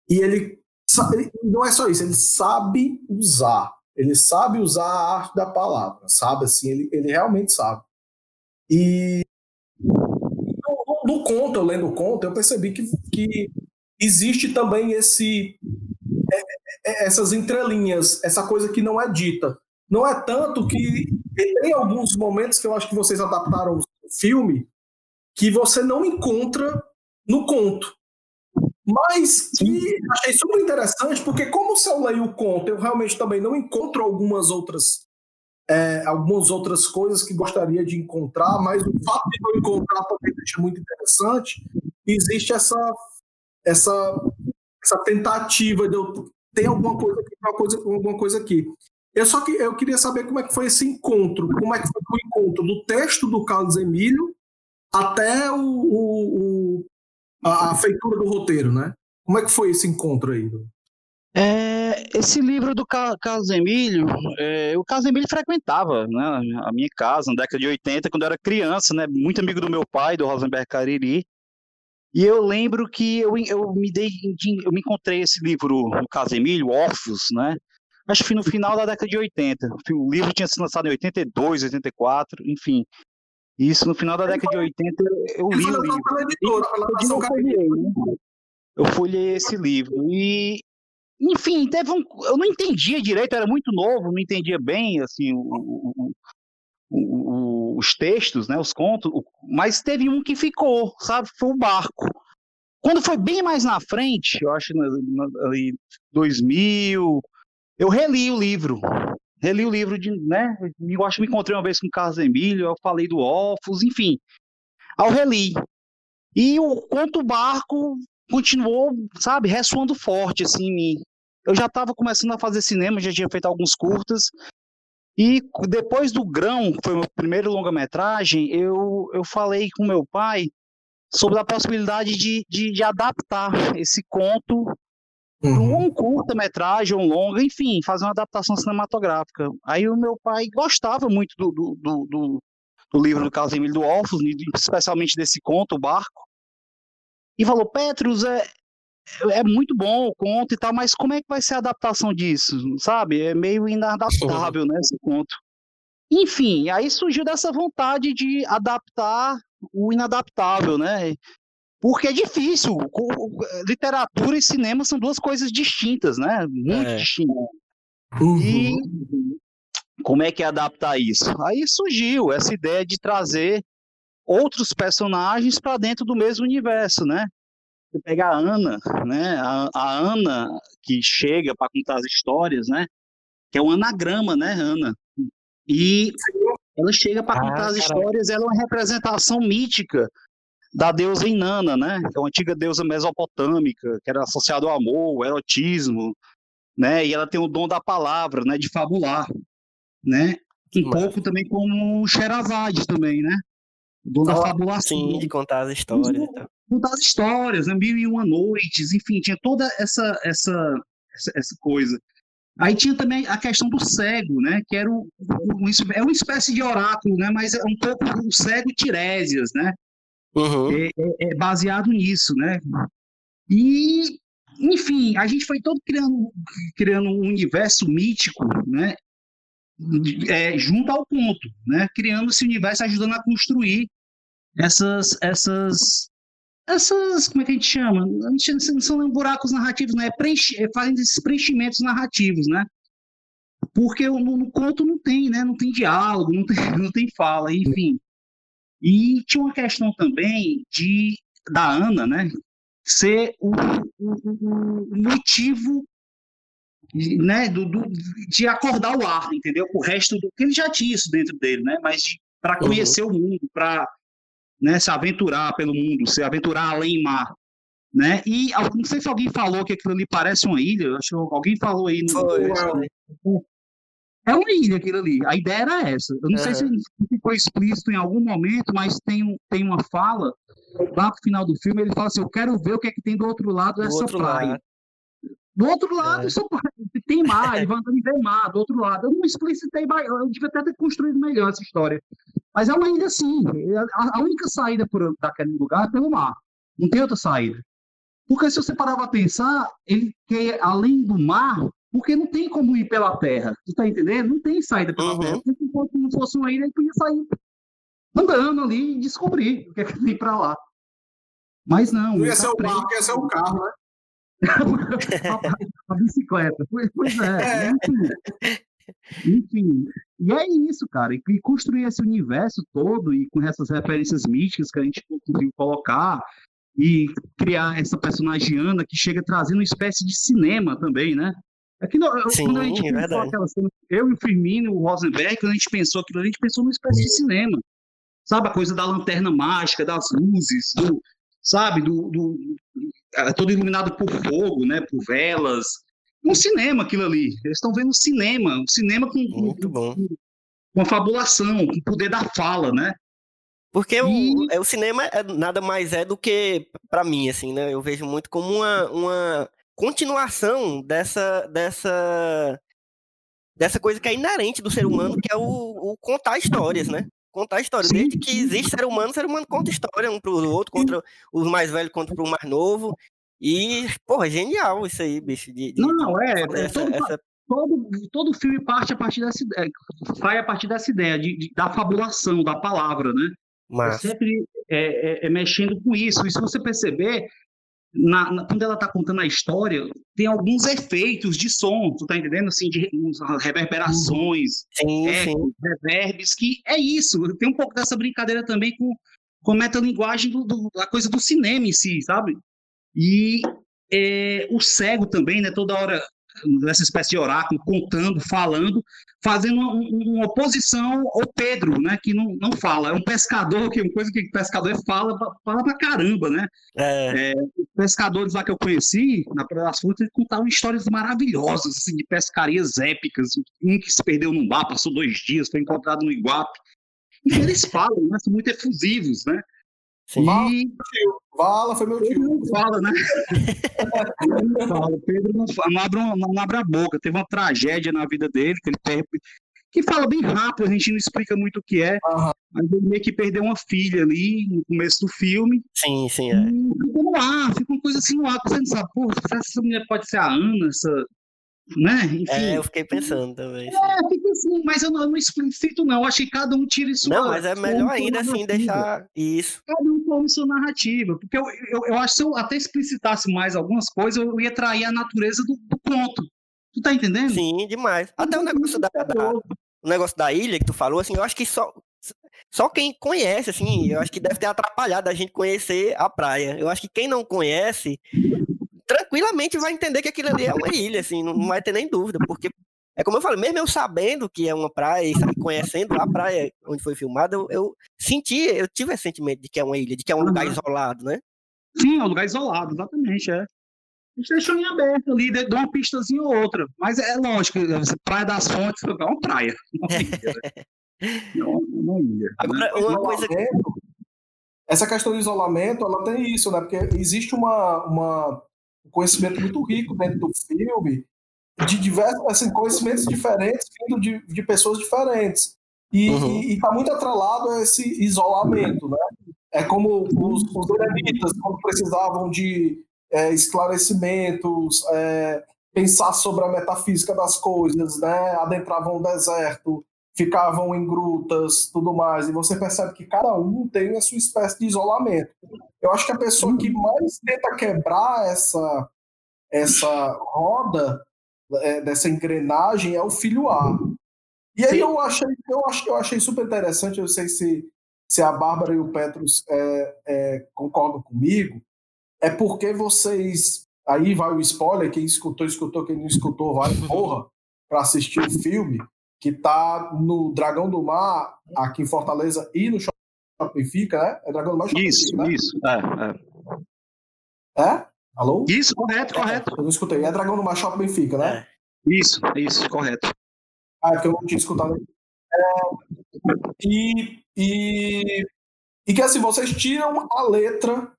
e ele, sabe, não é só isso, ele sabe usar. Ele sabe usar a arte da palavra, sabe? Assim, ele, ele realmente sabe. E no, no conto, eu lendo o conto, eu percebi que, que existe também esse essas entrelinhas, essa coisa que não é dita. Não é tanto que tem alguns momentos que eu acho que vocês adaptaram o filme que você não encontra no conto. Mas que achei super interessante, porque como se eu leio o conto, eu realmente também não encontro algumas outras é, algumas outras coisas que gostaria de encontrar, mas o fato de não encontrar também deixa muito interessante. Existe essa essa essa tentativa de eu ter alguma coisa aqui, uma coisa, alguma coisa aqui. Eu só que eu queria saber como é que foi esse encontro, como é que foi o encontro do texto do Carlos Emílio até o, o, o a, a, feitura do roteiro, né? Como é que foi esse encontro aí?
É, esse livro do Carlos Emílio, é, o Carlos Emílio frequentava né, a minha casa na década de 80, quando eu era criança, né, muito amigo do meu pai, do Rosenberg Cariri. E eu lembro que eu, eu me dei, eu me encontrei esse livro do Carlos Emílio, Orfos, né? Acho que no final da década de 80. O livro tinha sido lançado em 82, 84, enfim. Isso no final da década de 80 eu li o livro. Né? Eu folhei esse livro. E, enfim, teve um. Eu não entendia direito, era muito novo, não entendia bem assim, o, o, o, os textos, né, os contos, mas teve um que ficou, sabe? Foi o barco. Quando foi bem mais na frente, eu acho ali 2000, eu reli o livro reli o livro de, né? Eu acho que me encontrei uma vez com o Carlos Emílio, eu falei do Orfos, enfim. Ao reli. E o quanto barco continuou, sabe, ressoando forte assim em mim. Eu já estava começando a fazer cinema, já tinha feito alguns curtas. E depois do Grão, que foi o meu primeiro longa-metragem, eu, eu falei com meu pai sobre a possibilidade de, de, de adaptar esse conto Uhum. Um curta-metragem, um longa, enfim, fazer uma adaptação cinematográfica. Aí o meu pai gostava muito do, do, do, do, do livro do Carlos Emílio do Orfos, especialmente desse conto, O Barco, e falou, Petrus, é, é muito bom o conto e tal, mas como é que vai ser a adaptação disso, sabe? É meio inadaptável, né, esse conto. Enfim, aí surgiu dessa vontade de adaptar o inadaptável, né? Porque é difícil. Literatura e cinema são duas coisas distintas, né? Muito é. distintas. Uhum. E como é que é adaptar isso? Aí surgiu essa ideia de trazer outros personagens para dentro do mesmo universo, né? Você pega a Ana, né? A, a Ana que chega para contar as histórias, né? Que é um anagrama, né, Ana? E ela chega para ah, contar as histórias, ela é uma representação mítica da deusa Inanna, né? Que é uma antiga deusa mesopotâmica, que era associada ao amor, ao erotismo, né? E ela tem o dom da palavra, né? De fabular, né? Um pouco também como o Sherazade também, né? O dom da fabulação.
Sim, de contar as histórias. Então.
Contar as histórias, né? Mil e uma noites, enfim, tinha toda essa, essa, essa, essa coisa. Aí tinha também a questão do cego, né? Que era o, o, é uma espécie de oráculo, né? Mas é um pouco o cego Tiresias, né? Uhum. É, é, é, baseado nisso, né? E, enfim, a gente foi todo criando, criando um universo mítico, né? É, junto ao ponto, né? Criando esse universo, ajudando a construir essas, essas essas, como é que a gente chama? A gente, não são buracos narrativos, né? É preenche, é fazendo esses preenchimentos narrativos, né? Porque no, no, conto não tem, né? Não tem diálogo, não tem, não tem fala, enfim. E tinha uma questão também de da Ana, né? Ser o, o, o motivo né, do, do, de acordar o ar, entendeu? O resto do que ele já tinha isso dentro dele, né? Mas para uhum. conhecer uhum. o mundo, para né, se aventurar pelo mundo, se aventurar além mar. Né? E não sei se alguém falou que aquilo ali parece uma ilha, acho que alguém falou aí no. Foi, É uma ilha aquilo ali. A ideia era essa. Eu não sei se ficou explícito em algum momento, mas tem, tem uma fala lá no final do filme. Ele fala assim: Eu quero ver o que é que tem do outro lado dessa praia. Lado. Do outro lado, é. tem mar, ele vai andando e vê mar, do outro lado. Eu não explicitei, eu devia até ter construído melhor essa história. Mas é uma ilha assim. A, única saída por, daquele lugar é pelo mar. Não tem outra saída. Porque se você parar para pensar, ele quer além do mar, porque não tem como ir pela terra. Tu tá entendendo? Não tem saída pela uhum. terra. Se não fosse uma ilha, ele podia sair andando ali e descobrir o que é que tem para lá. Mas não.
Não ia ser o barco, ia ser o carro, né?
a, bicicleta. Pois é. é. Enfim, enfim, e é isso, cara. E construir esse universo todo e com essas referências místicas que a gente conseguiu colocar e criar essa personagem Ana que chega trazendo uma espécie de cinema também, né? Aquilo, Sim, quando a gente é pensou aquela cena, eu e o Firmino, o Rosenberg, quando a gente pensou aquilo, a gente pensou numa espécie de cinema. Sabe, a coisa da lanterna mágica, das luzes, do, sabe, do, do, é, todo iluminado por fogo, né, por velas, um cinema aquilo ali. Eles estão vendo cinema, um cinema com,
Muito bom. com,
com a fabulação, com o poder da fala, né?
Porque e... o, é, o cinema é, nada mais é do que, para mim, assim, né? Eu vejo muito como uma, uma continuação dessa, dessa, dessa coisa que é inerente do ser humano, que é o, o contar histórias, né? Contar histórias. Sim. Desde que existe ser humano, o ser humano conta história um pro outro, contra os mais velhos contra o mais novo. E, porra, genial isso aí, bicho. De, de,
não, não, é. é essa, todo, essa... todo, todo filme parte a partir dessa ideia, sai a partir dessa ideia de, de da fabulação, da palavra, né? Mas... É sempre é, é, é, mexendo com isso. E se você perceber, na, na, quando ela está contando a história, tem alguns efeitos de som, tu tá entendendo? Assim, de reverberações,
sim, sim.
reverbes, que é isso. Tem um pouco dessa brincadeira também com, com a metalinguagem do, do, da coisa do cinema em si, sabe? E é, o cego também, né, toda hora nessa espécie de oráculo, contando, falando, fazendo uma, uma, oposição ao Pedro, né, que não, não fala. É um pescador, que é uma coisa que pescador fala, fala pra caramba, né? É. É, pescadores lá que eu conheci, na Praia das Frutas, eles contavam histórias maravilhosas, assim, de pescarias épicas. Um que se perdeu num bar, passou dois dias, foi encontrado no Iguape. E eles falam, né, são muito efusivos, né?
Sim. Fala, foi meu tio.
Pedro não fala, né? não fala. Pedro não, fala, não, abre, não, abre a boca. Teve uma tragédia na vida dele, que ele que fala bem rápido, a gente não explica muito o que é.
Aham.
Mas ele meio que perdeu uma filha ali no começo do filme.
Sim, sim, é.
E fica no ar, fica uma coisa assim no ar, você não sabe, pô, será que essa mulher pode ser a Ana, essa. Né? Enfim.
É, eu fiquei pensando também. sim.
É, fica assim, mas eu não, eu não explicito, não. Eu acho que cada um tira isso.
Não, mas é melhor ainda assim deixar isso.
Cada um tome sua narrativa. Porque eu, eu, eu acho que se eu até explicitasse mais algumas coisas, eu ia trair a natureza do, do conto. Tu tá entendendo?
Sim, demais. Até o negócio da, da- o negócio da ilha que tu falou, assim, eu acho que só, só quem conhece, assim, eu acho que deve ter atrapalhado a gente conhecer a praia. Eu acho que quem não conhece, tranquilamente vai entender que aquilo ali é uma ilha, assim, não não vai ter nem dúvida, porque é como eu falei, mesmo eu sabendo que é uma praia e conhecendo a praia onde foi filmada, eu, eu senti, eu tive esse sentimento de que é uma ilha, de que é um lugar isolado, né?
Sim, é um lugar isolado, exatamente, é. A gente deixou em aberto ali, de- dá uma pistazinha ou outra. Mas é lógico, você- Praia das Fontes é uma praia. É uma ilha, né? É uma ilha. né?
Agora, uma coisa que.
Essa questão do isolamento, ela tem isso, né? Porque existe uma, uma um conhecimento muito rico dentro do filme de diversos assim, conhecimentos diferentes vindo de, de pessoas diferentes. E
Uhum.
está muito atrelado a esse isolamento, né? É como os, os eremitas, quando precisavam de é, esclarecimentos, é, pensar sobre a metafísica das coisas, né? Adentravam o deserto, ficavam em grutas, tudo mais, e você percebe que cada um tem a sua espécie de isolamento. Eu acho que a pessoa que mais tenta quebrar essa essa roda é, dessa engrenagem é o filho A. E aí
Sim.
eu achei, eu acho eu achei super interessante, eu sei se se a Bárbara e o Petrus é, é, concordam comigo, é porque vocês aí vai o spoiler, quem escutou escutou, quem não escutou vai porra para assistir o filme que tá no Dragão do Mar, aqui em Fortaleza, e no Shopping Benfica, né? É Dragão do Mar Shopping
Isso,
Benfica, né?
isso. É, é.
É? Alô?
Isso, correto, correto.
Eu não escutei. É Dragão do Mar Shopping Benfica, né?
É.
Isso, isso, correto.
Ah, é porque eu não tinha escutado. É, e, e, e que assim, vocês tiram a letra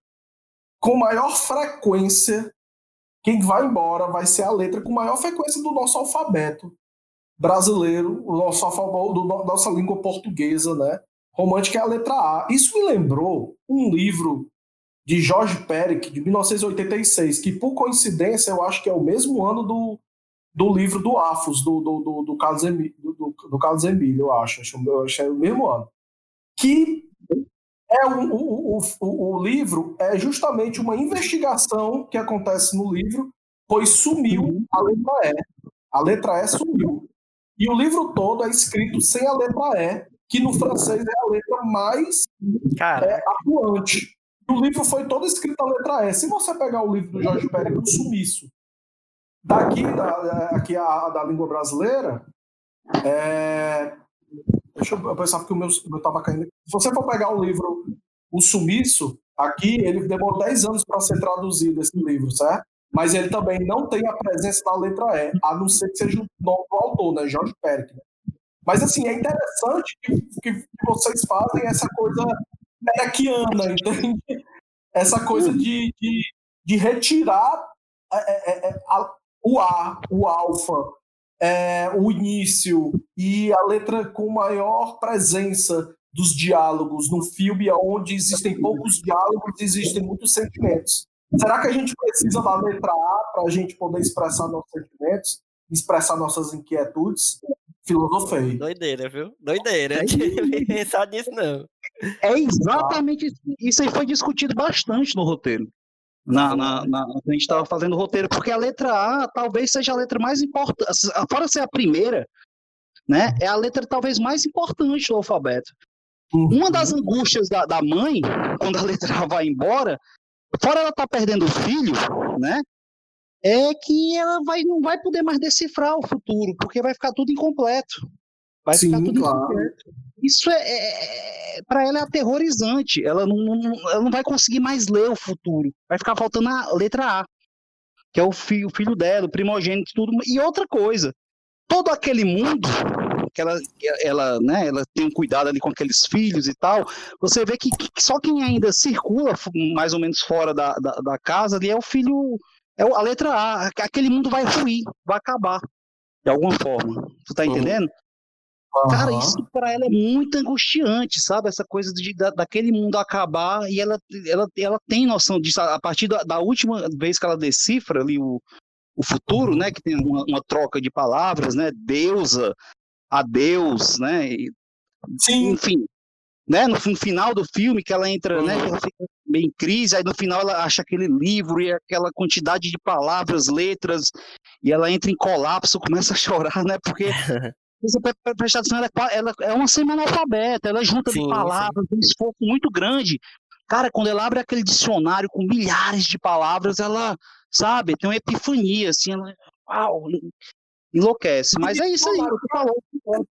com maior frequência. Quem vai embora vai ser a letra com maior frequência do nosso alfabeto brasileiro, o nosso alfabeto, do, no- nossa língua portuguesa, né? Romântica é a letra A. Isso me lembrou um livro de Jorge Perec, de 1986, que por coincidência eu acho que é o mesmo ano do, do livro do Afos, do, do, do, do, Carlos, Emílio, do, do- Carlos Emílio, eu acho. Eu acho que é o mesmo ano. Que é o, o, o, o, o livro é justamente uma investigação que acontece no livro, pois sumiu a letra E. A letra E sumiu. E o livro todo é escrito sem a letra E, que no francês é a letra mais
Cara,
é, atuante. O livro foi todo escrito a letra E. Se você pegar o livro do Jorge Pérez, o sumiço, daqui da, aqui a, da língua brasileira, é, deixa eu, eu pensava que o meu, o meu tava caindo. Se você for pegar o livro O Sumiço, aqui ele demorou 10 anos para ser traduzido esse livro, certo? Mas ele também não tem a presença da letra E, a não ser que seja o nome do autor, né? Jorge Pérez. Mas assim, é interessante que, que, vocês fazem essa coisa perequiana, entende? Essa coisa de, de, de retirar é, é, é, a- o A, o alfa, é, o início e a letra com maior presença dos diálogos no filme, onde existem poucos diálogos, existem muitos sentimentos. Será que a gente precisa da letra A para a gente poder expressar nossos sentimentos, expressar nossas inquietudes? Filosofei.
doideira, viu? Doideira. Tinha pensado nisso, não.
É exatamente isso. Isso aí foi discutido bastante no roteiro. Na, na, na- quando a gente estava fazendo o roteiro, porque a letra A talvez seja a letra mais importante, fora ser a primeira, né? É a letra talvez mais importante do alfabeto. Uma das angústias da, da mãe, quando a letra A vai embora, fora ela tá perdendo o filho, né? É que ela vai, não vai poder mais decifrar o futuro, porque vai ficar tudo incompleto. Vai
Sim,
ficar tudo
claro.
incompleto. Isso é, é para ela é aterrorizante. Ela não, não- ela não vai conseguir mais ler o futuro. Vai ficar faltando a letra A, que é o, fi- o filho dela, o primogênito, tudo. E outra coisa, todo aquele mundo que ela, ela, né, ela tem um cuidado ali com aqueles filhos e tal. Você vê que, que só quem ainda circula mais ou menos fora da, da, da casa ali é o filho, é a letra A. Aquele mundo vai ruir, vai acabar de alguma forma. Tu tá
Uhum.
entendendo? Cara,
Aham.
isso pra ela é muito angustiante, sabe? Essa coisa de, da, daquele mundo acabar e ela, ela, ela tem noção disso. A a partir da, da última vez que ela decifra ali o, o futuro, né? Que tem uma, uma troca de palavras, né? Deusa, adeus, né? e-
Sim,
enfim, né? No, no final do filme que ela entra, né?
Uhum.
que Ela fica meio em crise, aí no final ela acha aquele livro e aquela quantidade de palavras, letras, e ela entra em colapso, começa a chorar, né? Porque você pre- pre- prestar atenção, ela, é ela é uma semi-analfabeta, ela junta
Sim,
de
sim.
palavras, um esforço muito grande. Cara, quando ela abre aquele dicionário com milhares de palavras, ela, sabe, tem uma epifania, assim, ela, uau, enlouquece. Mas é isso aí, que tu falou.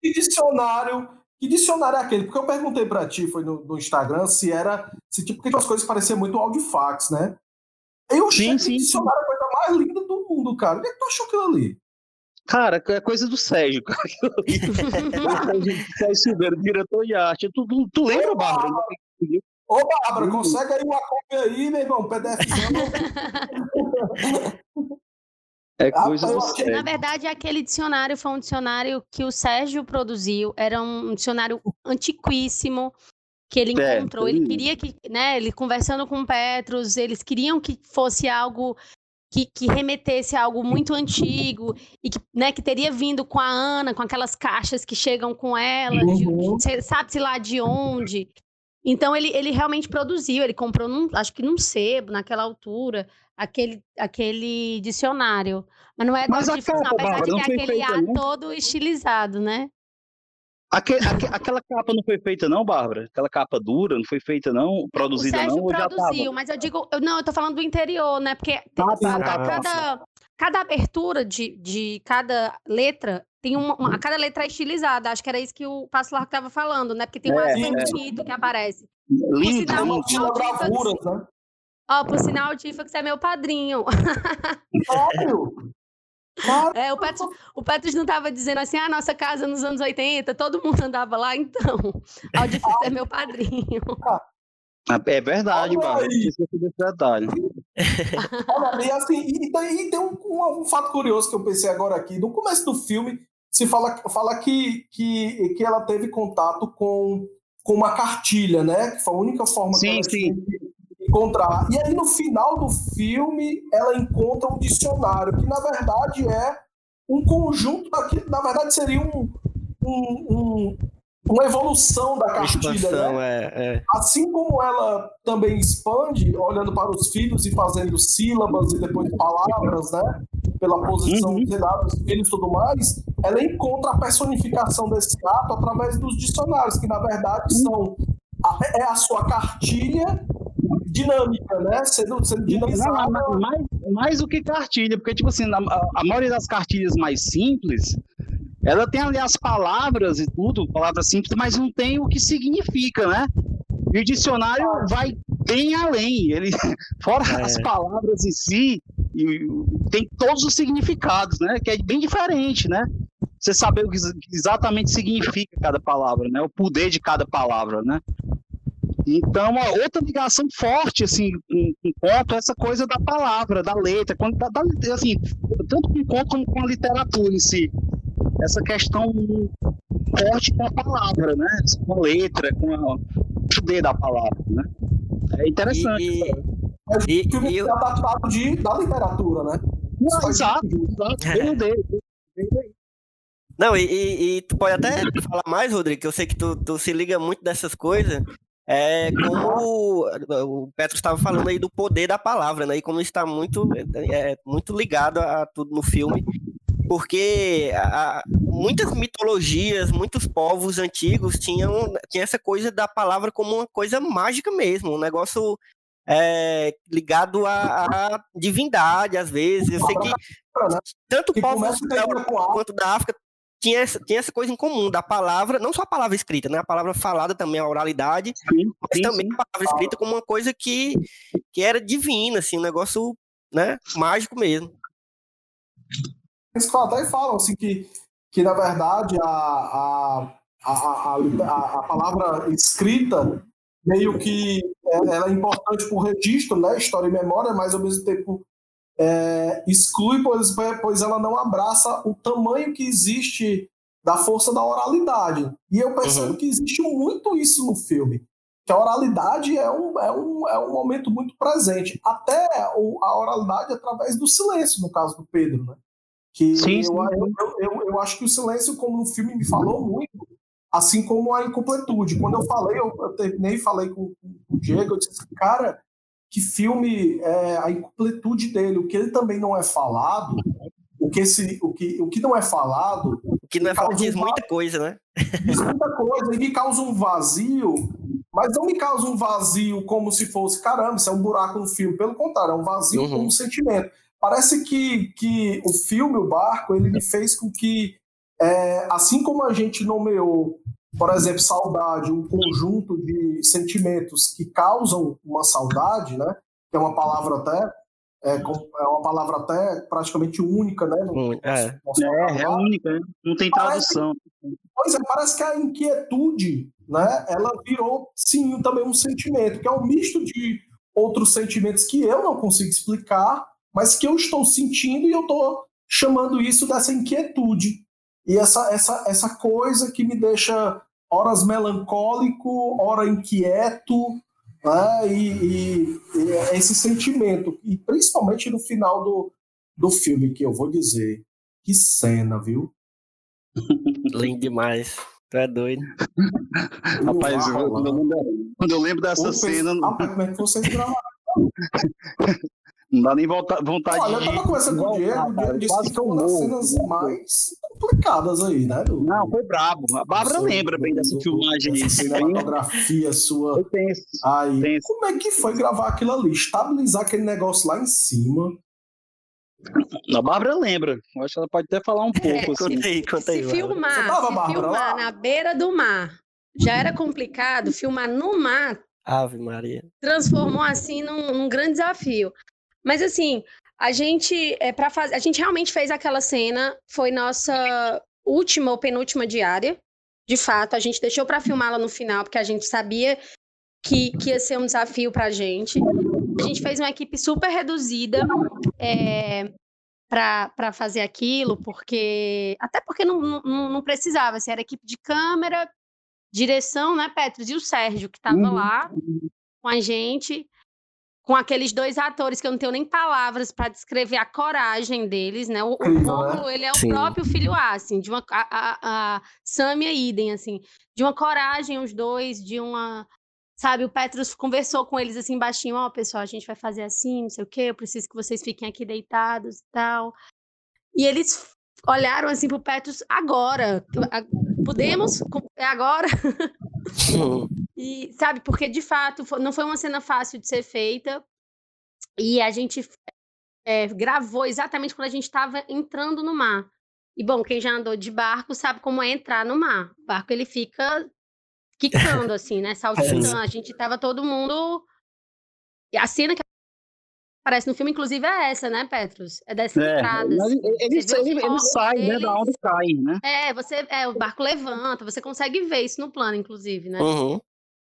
que dicionário. Que dicionário é aquele? Porque eu perguntei pra ti, foi no, no Instagram, se era. Se tipo, porque as coisas pareciam muito audifax, né? Eu achei
Sim,
que dicionário é a coisa mais linda do mundo, cara. O que, é que tu achou aquilo ali?
Cara, é coisa do Sérgio, cara. Sérgio Silveira, diretor de arte. Tu, tu, tu lembra, Bárbara?
Ô, Bárbara, consegue aí uma cópia aí, meu irmão? PDFzão.
É
Ah,
coisa
eu
do
achei-
Na
Sérgio.
verdade, aquele dicionário foi um dicionário que o Sérgio produziu, era um dicionário antiquíssimo que ele encontrou. Ele
lindo.
queria que, né, ele conversando com o Petrus, eles queriam que fosse algo que, que remetesse a algo muito antigo e que, né, que teria vindo com a Ana, com aquelas caixas que chegam com ela,
Uhum.
sabe-se lá de onde. Então ele, ele realmente produziu, ele comprou, num, acho que num sebo, naquela altura, aquele, aquele dicionário. Mas não é
Mas
tão
a
difícil,
capa,
apesar
Bárbara,
de
não
ter aquele
feita,
ar
não?
todo estilizado, né?
Aque- aque- aquela capa não foi feita, não, Bárbara? Aquela capa dura não foi feita, não? Produzida,
o Sérgio
não? Ou já
produziu, mas eu digo, eu, não, eu tô falando do interior, né? Porque tem-
Ah, tá,
a-
tá,
a
tá.
cada, cada abertura de, de cada letra tem uma, uma- cada letra é estilizada. Acho que era isso que o Passo Largo estava falando, né? Porque tem um
É,
bem
é.
bonito que aparece.
Lindo,
Tem uma tinha gravuras, né?
Ó, por sinal, o Tífax é meu padrinho.
Sério? Cara,
É, o Petros, o Petros não estava dizendo assim, ah, nossa casa nos anos 80, todo mundo andava lá, então. A Audifix é meu padrinho.
Ah, É verdade, Bárbara. detalhe.
Olha, e assim, e tem, e tem um, um- um fato curioso que eu pensei agora aqui. No começo do filme, se fala, fala que, que, que ela teve contato com, com uma cartilha, né? Que foi a única forma
Sim,
que ela
sim.
de encontrar. E aí, no final do filme, ela encontra um dicionário, que na verdade é um conjunto daquilo, na verdade seria um, um- um- uma evolução da cartilha, né?
Expansão, é, é.
Assim como ela também expande, olhando para os filhos e fazendo sílabas e depois palavras, né? Pela posição
Uhum.
lá, dos filhos e tudo mais, ela encontra a personificação desse ato através dos dicionários, que na verdade são a, é a sua cartilha dinâmica, né? Sendo, sendo
Não,
dinamizada.
mas- mais, mais do que cartilha, porque, tipo assim, a, a maioria das cartilhas mais simples, ela tem ali as palavras e tudo, palavras simples, mas não tem o que significa, né? E o dicionário vai bem além. Ele, fora
É.
as palavras em si, e, tem todos os significados, né? Que é bem diferente, né? Você saber o que ex- exatamente significa cada palavra, né? O poder de cada palavra, né? Então, uma outra ligação forte, assim, com, com conto, é essa coisa da palavra, da letra, quando, da, da- assim, tanto com conto como com a literatura em si. Essa questão forte com a palavra, né? Com a letra, com a- o poder da palavra, né? É interessante.
E, e-
o filme
e eu-
é adaptado de, da literatura, né?
Não, exato, exato. Veio dele, veio daí.
Não, e, e- e tu pode até falar mais, Rodrigo, que eu sei que tu, tu se liga muito dessas coisas. É como o, o Petro estava falando aí do poder da palavra, né? E como está muito, é, muito ligado a tudo no filme. Porque a- muitas mitologias, muitos povos antigos tinham, tinham essa coisa da palavra como uma coisa mágica mesmo, um negócio é, ligado à, divindade, às vezes. Eu sei que tanto
Que
povos
começa
da Europa quanto da África tinha essa, tinha essa coisa em comum, da palavra, não só a palavra escrita, né? A palavra falada também, a oralidade,
Sim,
mas
sim,
também
sim.
a palavra escrita como uma coisa que, que era divina, assim, um negócio, né, mágico mesmo.
Eles até falam assim que, que na verdade a, a, a, a, a, a palavra escrita meio que é, ela é importante para o registro, né, história e memória, mas ao mesmo tempo é, exclui, pois, pois ela não abraça o tamanho que existe da força da oralidade. E eu percebo
Uhum.
que existe muito isso no filme. Que a oralidade é um, é um, é um momento muito presente. Até o- a oralidade através do silêncio, no caso do Pedro, né? Que
Sim,
eu,
sim.
eu, eu, eu acho que o silêncio, como no filme me falou muito, assim como a incompletude. Quando eu falei, eu, eu terminei e falei com, com o Diego, eu disse, cara, que filme é a incompletude dele, o que ele também não é falado, o que, esse, o que, o que não é falado,
O que não é falado diz
um
muita coisa, né?
diz muita coisa e me causa um vazio, mas não me causa um vazio como se fosse, caramba, isso é um buraco no filme. Pelo contrário, é um vazio
Uhum.
como um sentimento. Parece que, que o filme, o barco, ele me fez com que, é, assim como a gente nomeou, por exemplo, saudade, um conjunto de sentimentos que causam uma saudade, né? Que é uma palavra até é, é uma palavra até praticamente única, né? no
é.
nosso
É, é
vocabulário.
única, né? não tem
Parece-
tradução.
Pois é, parece que a inquietude, né, ela virou, sim, também um sentimento, que é um misto de outros sentimentos que eu não consigo explicar, mas que eu estou sentindo e eu estou chamando isso dessa inquietude. E essa, essa, essa coisa que me deixa horas melancólico, hora inquieto, né, e, e- e esse sentimento. E principalmente no final do, do filme, que eu vou dizer, que cena, viu?
Lindo demais. Tu é doido.
Rapaz, eu- quando, eu lembro, quando eu lembro dessa
Ou
cena,
Rapaz, como é que vocês gravaram?
Não dá nem volta- vontade
Olha, eu
de.
tava conversando com o Diego, o Diego disse
Quase
que
eu
foi uma das cenas mais complicadas aí, né? do-
Não, foi brabo. A Bárbara lembra bem dessa
do-
filmagem aí.
Dessa cinematografia sua.
Foi tenso.
Aí,
Tenso.
como é que foi gravar aquilo ali? Estabilizar aquele negócio lá em cima.
A Bárbara lembra. Eu acho que ela pode até falar um pouco. assim.
Conta aí, conta aí.
Se filmar,
Você tava,
se
Bárbara,
filmar
lá?
na beira do mar já era complicado, filmar no mar
Ave Maria.
transformou assim num, num grande desafio. Mas assim, a gente é para fazer, a gente realmente fez aquela cena, foi nossa última ou penúltima diária. De fato, a gente deixou para filmá-la no final porque a gente sabia que, que ia ser um desafio para a gente. A gente fez uma equipe super reduzida é, para fazer aquilo, porque até porque não, não, não precisava, assim, era equipe de câmera, direção, né, Petros? E o Sérgio, que estava
Uhum.
lá com a gente, com aqueles dois atores que eu não tenho nem palavras para descrever a coragem deles, né? O, o? Rômulo, ele é o
Sim.
próprio filho A, assim, de uma a, a, a Samia idem, assim, de uma coragem os dois, de uma Sabe, o Petrus conversou com eles assim baixinho, ó, pessoal, a gente vai fazer assim, não sei o quê, eu preciso que vocês fiquem aqui deitados e tal. E eles olharam assim pro Petrus agora. Podemos? É agora? E, sabe, porque de fato não foi uma cena fácil de ser feita. E a gente é, gravou exatamente quando a gente estava entrando no mar. E bom, quem já andou de barco sabe como é entrar no mar. O barco ele fica quicando, assim, né? Saltitando. A gente tava todo mundo. E a cena que aparece no filme, inclusive, é essa, né, Petrus? É dessa
É, ele, sai, né? Da onde cai, né?
É, você, é, o barco levanta, você consegue ver isso no plano, inclusive, né?
Uhum.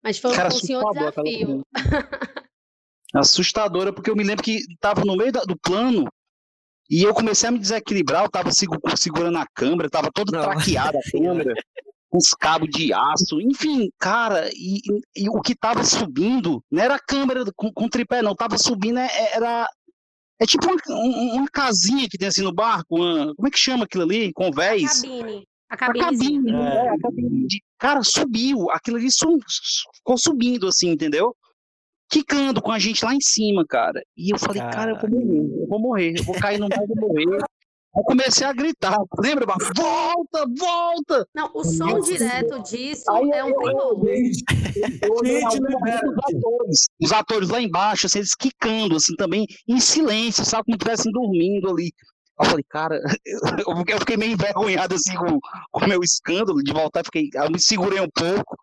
Mas foi
Cara,
um senhor desafio.
Assustadora, porque eu me lembro que tava no meio da- do plano e eu comecei a me desequilibrar, eu tava segu- segurando a câmera, tava todo
Não.
traqueada a câmera, com os cabos de aço, enfim, cara, e, e- e o que tava subindo, não era a câmera com, com tripé, não, tava subindo, é- é- era. É tipo uma, um- uma casinha que tem assim no barco, uma- como é que chama aquilo ali? Convés?
Cabine. A
A
cabinezinha.
cabine,
É.
é, a cabine de- Cara, subiu. Aquilo ali su- su- ficou subindo, assim, entendeu? Quicando com a gente lá em cima, cara. E eu falei, cara, eu vou morrer, eu vou morrer, eu vou cair no mar, vou morrer. Eu comecei a gritar. Lembra, Barco? Volta, volta!
Não, o som
Nossa
direto disso
Aí
é um.
Gente, libera.
os atores, os atores lá embaixo, assim, eles quicando, assim, também, em silêncio, sabe? Como se estivessem dormindo ali. Eu falei, cara, eu fiquei- meio envergonhado, assim, com com o meu escândalo de voltar, fiquei, eu me segurei um pouco.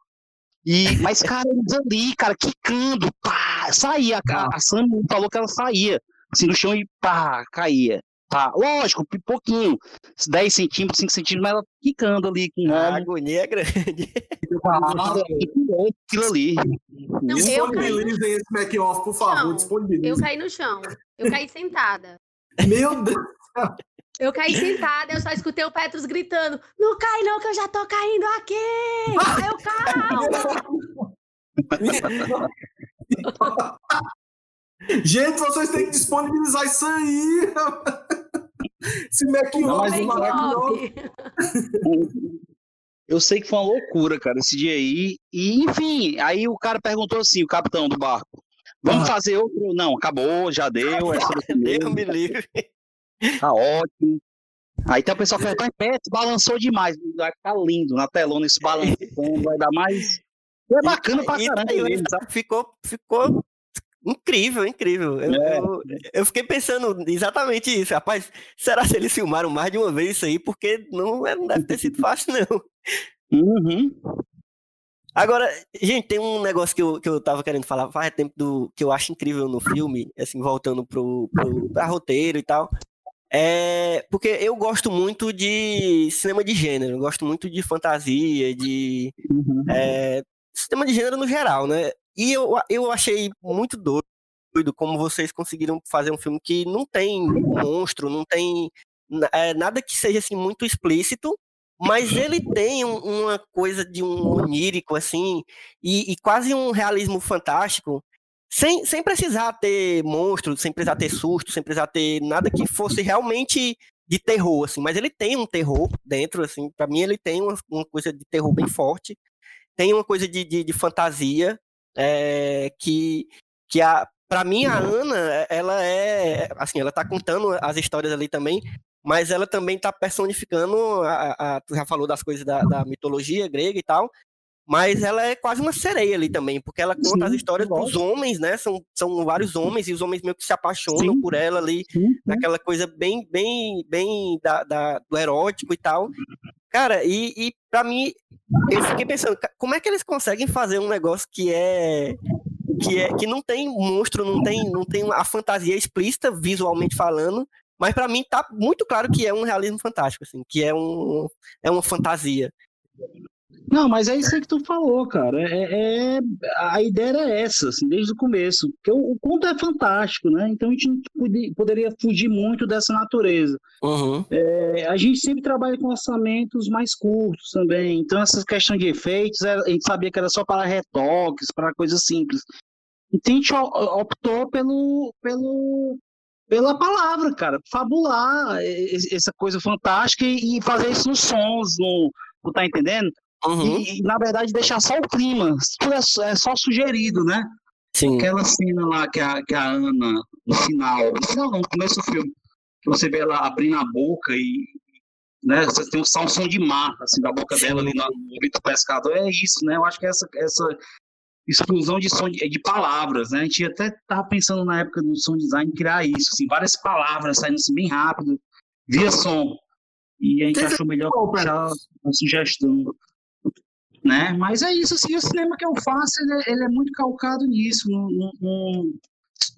E, mas, cara, eles ali, cara, quicando, pá, saía. A, a Sam falou que ela saía, assim, no chão e pá, caía. Pá, lógico, pouquinho, 10 centímetros, 5 centímetros, mas ela quicando ali com
A agonia é grande.
Aquilo ali.
Não, caí,
disponibilizem esse make-off, por favor.
Não, eu caí no chão. Eu caí sentada.
Meu Deus.
Eu caí sentada, eu só escutei o Petros gritando: Não cai, não, que eu já tô caindo aqui! Aí eu calma!
Gente, vocês têm que disponibilizar isso aí. Esse making
Não, mas
off
o
maravilhoso.
Eu sei que foi uma loucura, cara, esse dia aí. E, enfim, aí o cara perguntou assim, o capitão do barco, vamos
Ah.
fazer outro? Não, acabou, já deu, é
Deus me livre.
Tá ótimo. Aí tem o pessoal que fala, "Mas, Pet, balançou demais. Vai ficar lindo na telona esse balançando, vai dar mais... É bacana pra caramba mesmo,
ficou, ficou incrível, incrível. Eu,
É.
eu, eu fiquei pensando exatamente isso. Rapaz, será que eles filmaram mais de uma vez isso aí? Porque não, é- não deve ter sido fácil, não.
Uhum.
Agora, gente, tem um negócio que eu, que eu tava querendo falar faz tempo do, que eu acho incrível no filme, assim, voltando pro, pro pra roteiro e tal. É, porque eu gosto muito de cinema de gênero, gosto muito de fantasia, de
Uhum.
é, cinema de gênero no geral, né? E eu, eu achei muito doido como vocês conseguiram fazer um filme que não tem monstro, não tem é, nada que seja assim muito explícito, mas ele tem um- uma coisa de um onírico assim e, e quase um realismo fantástico. Sem, sem precisar ter monstro, sem precisar ter susto, sem precisar ter nada que fosse realmente de terror, assim. Mas ele tem um terror dentro, assim. Para mim, ele tem uma, uma coisa de terror bem forte tem uma coisa de, de, de fantasia é, que, que a, para mim a Ana ela é assim ela tá contando as histórias ali também mas ela também tá personificando a, a- tu já falou das coisas da, da mitologia grega e tal mas ela é quase uma sereia ali também porque ela conta as
Sim,
histórias dos
lógico.
homens né são, são vários homens e os homens meio que se apaixonam
Sim.
por ela ali
Sim,
naquela coisa bem, bem, bem da, da- do erótico e tal. Cara, e, e para mim, eu fiquei pensando, como é que eles conseguem fazer um negócio que é que é que não tem monstro, não tem, não tem a fantasia explícita visualmente falando, mas pra mim tá muito claro que é um realismo fantástico, assim, que é um é uma fantasia.
Não, mas é isso aí que tu falou, cara. É, é- a ideia era essa, assim, desde o começo. Porque o, o conto é fantástico, né? Então a gente não pode- poderia fugir muito dessa natureza.
Uhum.
É, a gente sempre trabalha com orçamentos mais curtos também. Então essa questão de efeitos, é, a gente sabia que era só para retoques, para coisas simples. Então a gente optou pelo, pelo, pela palavra, cara. Fabular essa coisa fantástica e, e fazer isso nos sons, no, tu tá entendendo?
Uhum.
E, e, na verdade, deixar só o clima. Tudo é, só- é só sugerido, né?
Sim.
Aquela cena lá que a, que a Ana, no final, no final não, no começo do filme, que você vê ela abrindo a boca e né, você tem um som, um som de mar, assim, da boca dela ali no grito do pescador. É isso, né? Eu acho que essa, essa explosão de som de, de palavras, né? A gente até tava pensando na época do som design criar isso, assim, várias palavras saindo assim bem rápido, via som. E a gente achou melhor uma sugestão. Né? Mas é isso, assim, o cinema que eu faço, ele, é- ele é muito calcado nisso, no, no-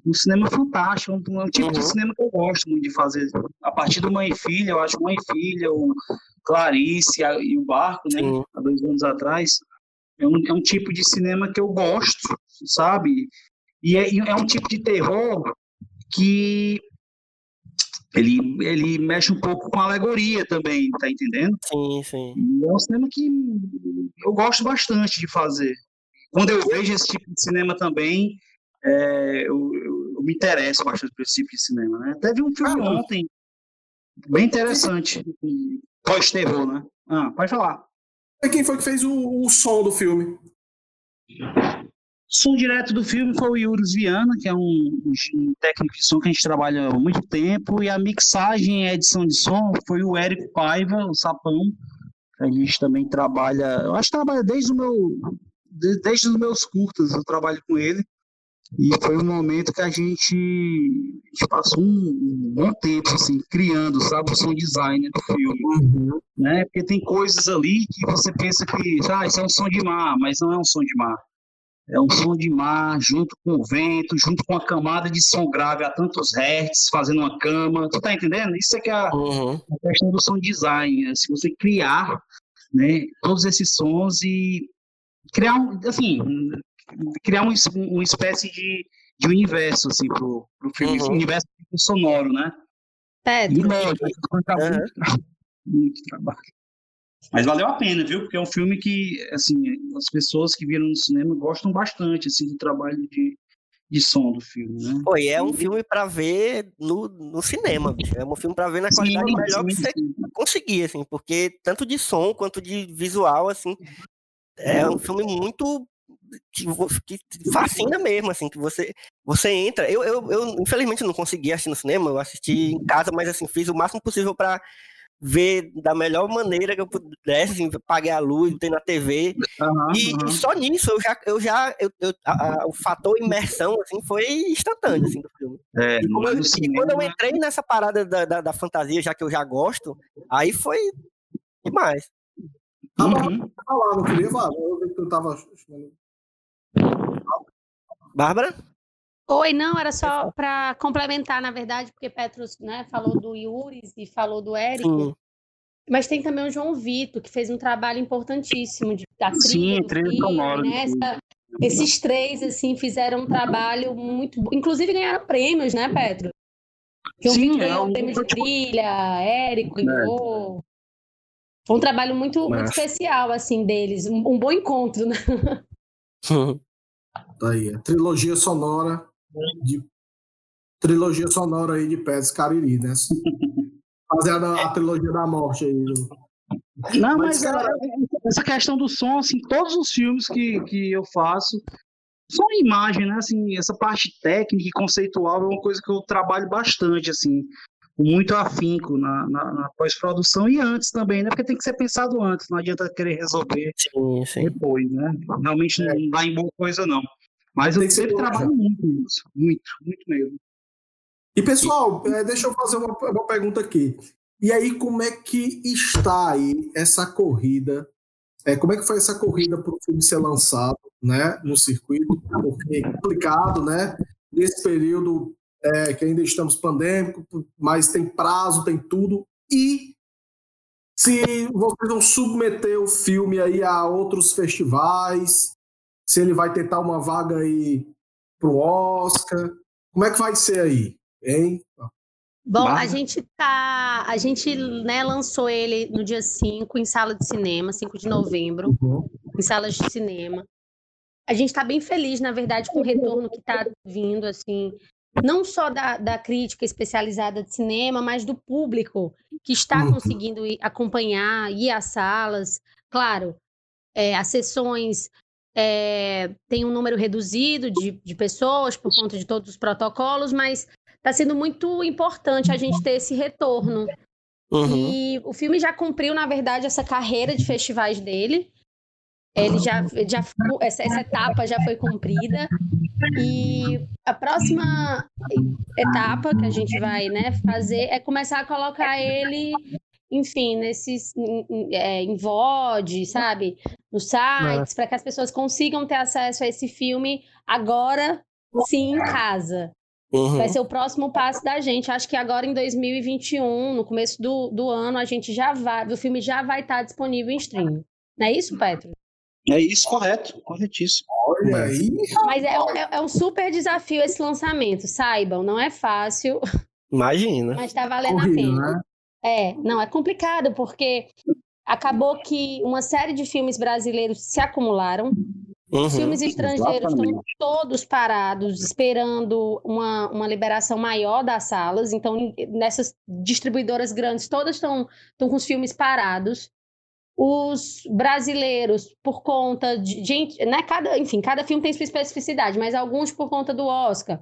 no cinema fantástico, um, um tipo de
Uhum.
cinema que eu gosto muito de fazer. A partir do Mãe e Filha, eu acho Mãe e Filha, o Clarice a- e o Barco, né?
Sim.
Há dois anos atrás. É um, é um tipo de cinema que eu gosto, sabe? E é, e é um tipo de terror que ele, ele mexe um pouco com alegoria também, tá entendendo?
Sim, sim.
E é um cinema que eu gosto bastante de fazer. Quando eu vejo esse tipo de cinema também, é, eu, eu- eu me interesso bastante por esse tipo de cinema. Né? Até vi um filme
Ah,
ontem, bem interessante, pós-terror, né? Ah, pode falar.
E quem foi que fez o, o som do filme?
Som direto do filme foi o Yurus Viana, que é um, um técnico de som que a gente trabalha há muito tempo, e a mixagem e a edição de som foi o Érico Paiva, o Sapão, que a gente também trabalha, eu acho que trabalha desde o meu, de- desde os meus curtas, eu trabalho com ele, e foi um momento que a gente, a gente passou um, bom tempo, assim, criando, sabe, o som design do filme né? Porque tem coisas ali que você pensa que, ah, isso é um som de mar, mas não é um som de mar. É um som de mar junto com o vento, junto com a camada de som grave a tantos hertz, fazendo uma cama. Tu tá entendendo? Isso é que é a,
Uhum.
a questão do som design, né? se você criar, né, todos esses sons e criar um, assim, criar um, uma espécie de, de universo assim pro, pro filme,
Uhum.
um universo sonoro, né?
Pedro.
E lógico, muito, muito trabalho. Mas valeu a pena, viu? Porque é um filme que, assim, as pessoas que viram no cinema gostam bastante, assim, do trabalho de, de som do filme, né?
Pô, é um filme pra ver no, no cinema, bicho. É um filme pra ver na qualidade
Sim,
melhor que
sim,
você
sim.
conseguir, assim, porque tanto de som quanto de visual, assim, é um filme muito que, que fascina mesmo, assim, que você você entra. Eu, eu, eu infelizmente não consegui assistir no cinema, eu assisti em casa, mas assim fiz o máximo possível pra ver da melhor maneira que eu pudesse, assim, paguei a luz, botei na TV.
Aham,
E, e só nisso eu já, eu já eu, eu- a- a- o fator imersão assim foi instantâneo assim do filme.
É,
E, eu-
do
e
cinema,
quando eu entrei nessa parada da, da, da fantasia, já que eu já gosto, aí foi demais.
uhum.
falar, não queria falar. Eu vi que tu tava.
Bárbara?
Oi, não, era só para complementar, na verdade, porque Petros né, falou do Yuris e falou do Érico,
Sim.
mas tem também o João Vitor, que fez um trabalho importantíssimo de, da trilha
Sim, trilha
filme,
sonora
né? Essa- esses três, assim, fizeram um trabalho muito bom. Inclusive ganharam prêmios, né, Petro? João
Sim,
Vitor
é
ganhou
um-
o prêmio de trilha, Érico ganhou. Foi um trabalho muito, muito especial, assim, deles. Um, um bom encontro, né?
Tá aí, a trilogia sonora de trilogia sonora aí de Pés Cariri, né? Fazendo a, trilogia da morte aí.
Não,
Mas,
mas,
cara-
é- essa questão do som, assim, todos os filmes que, que eu faço, só a imagem, né? Assim, essa parte técnica e conceitual é uma coisa que eu trabalho bastante, assim, com muito afinco na, na, na pós-produção e antes também, né? Porque tem que ser pensado antes, não adianta querer resolver
Sim, sim.
depois, né? Realmente não dá em boa coisa, não. Mas eu sempre trabalho muito nisso, muito, muito mesmo.
E pessoal, é, deixa eu fazer uma, uma pergunta aqui. E aí, como é que está aí essa corrida? É, como é que foi essa corrida para o filme ser lançado, né, no circuito? Porque é complicado, né? Nesse período é, que ainda estamos pandêmico, mas tem prazo, tem tudo. E se vocês vão submeter o filme aí a outros festivais, se ele vai tentar uma vaga aí para o Oscar, como é que vai ser aí, hein?
Bom, a
Bárbara?
gente tá. A gente né, lançou ele no dia 5 em sala de cinema, 5 de novembro, em salas de cinema. A gente está bem feliz, na verdade, com o retorno que está vindo, assim, não só da, da crítica especializada de cinema, mas do público que está
Uhum.
conseguindo ir acompanhar, ir às salas. Claro, é, as sessões é, têm um número reduzido de, de pessoas por conta de todos os protocolos, mas está sendo muito importante a gente ter esse retorno.
Uhum.
E o filme já cumpriu, na verdade, essa carreira de festivais dele. Ele já, já essa, essa etapa já foi cumprida. E a próxima etapa que a gente vai né, fazer é começar a colocar ele, enfim, nesses em, em, é, em VOD, sabe? Nos sites, para que as pessoas consigam ter acesso a esse filme agora sim em casa.
Uhum.
Vai ser o próximo passo da gente. Acho que agora em 2021, no começo do, do ano, a gente já vai, o filme já vai estar disponível em streaming. Não é isso, Petro?
É isso, correto, corretíssimo.
Olha aí,
Mas é, é- é um super desafio esse lançamento, saibam, não é fácil,
Imagina.
mas está valendo a pena.
né?
É, não, é complicado, porque acabou que uma série de filmes brasileiros se acumularam, os
Uhum.
filmes estrangeiros estão
exatamente.
todos parados, esperando uma, uma liberação maior das salas. Então, nessas distribuidoras grandes, todas estão estão com os filmes parados. Os brasileiros, por conta de. Gente, né, cada, enfim, cada filme tem sua especificidade, mas alguns por conta do Oscar,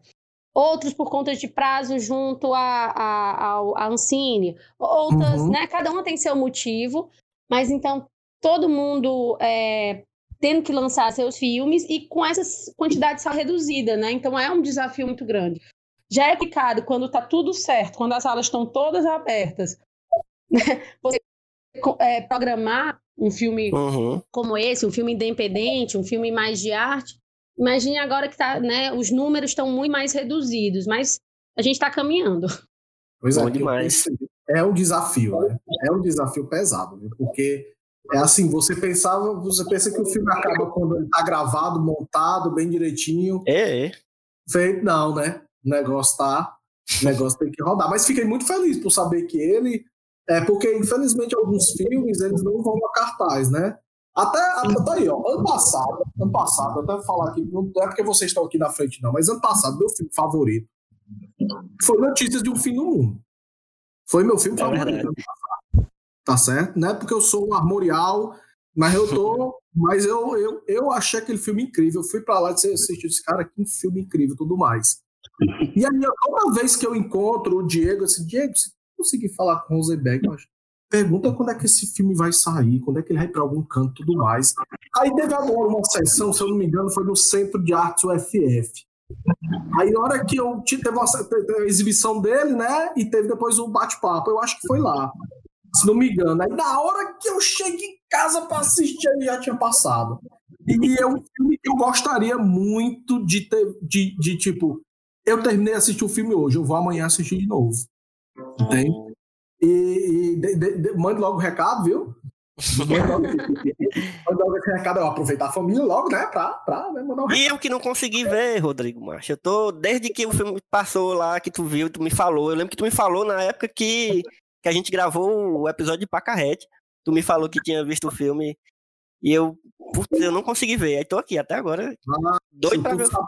outros por conta de prazo junto à a, ao- à Ancine, outras,
Uhum.
né? Cada uma tem seu motivo, mas então todo mundo é, tendo que lançar seus filmes e com essa quantidade só reduzida, né? Então é um desafio muito grande. Já é picado quando tá tudo certo, quando as salas estão todas abertas. né? Você é, programar um filme
Uhum.
como esse, um filme independente, um filme mais de arte. Imagine agora que tá, né, os números estão muito mais reduzidos, mas a gente está caminhando.
Pois é,
demais.
É um desafio, né? É um desafio pesado, viu? porque é assim, você pensava, você pensa que o filme acaba quando ele tá gravado, montado, bem direitinho,
É, é.
feito, não, né? O negócio tá O negócio tem que rodar. Mas fiquei muito feliz por saber que ele. É porque, infelizmente, alguns filmes eles não vão a cartaz, né? Até, até tá aí, ó. Ano passado, ano passado, até vou falar aqui, não é porque vocês estão aqui na frente, não, mas ano passado, meu filme favorito foi Notícias de um Fim no Mundo. Foi meu filme
É
favorito.
verdade.
ano passado. Tá certo? Não é porque eu sou um armorial, mas eu tô. mas eu, eu, eu achei aquele filme incrível. Eu fui pra lá e assisti esse cara, que filme incrível e tudo mais. E aí, toda vez que eu encontro o Diego, assim, Diego, se conseguir falar com o Rosenberg, eu acho, pergunta quando é que esse filme vai sair, quando é que ele vai para algum canto e tudo mais. Aí teve agora uma sessão, se eu não me engano, foi no Centro de Artes UFF. Aí na hora que eu teve uma, teve a exibição dele, né? E teve depois o bate-papo, eu acho que foi lá. Se não me engano. Aí na hora que eu cheguei em casa para assistir, ele já tinha passado. E é um filme que eu gostaria muito de ter, de, de tipo, eu terminei de assistir o filme hoje, eu vou amanhã assistir de novo. Entende? E, e de- de- de- mande logo o recado, viu? Mande logo, mande logo esse recado, aproveitar a família logo, né? Pra, pra né, mandar o
E eu que não consegui ver, Rodrigo Macho. Eu tô, desde que o filme passou lá, que tu viu, tu me falou. Eu lembro que tu me falou na época que, que a gente gravou o episódio de Pacarrete. Tu me falou que tinha visto o filme e eu, putz, eu não consegui ver. Aí tô aqui até agora, doido pra ver.
sabe-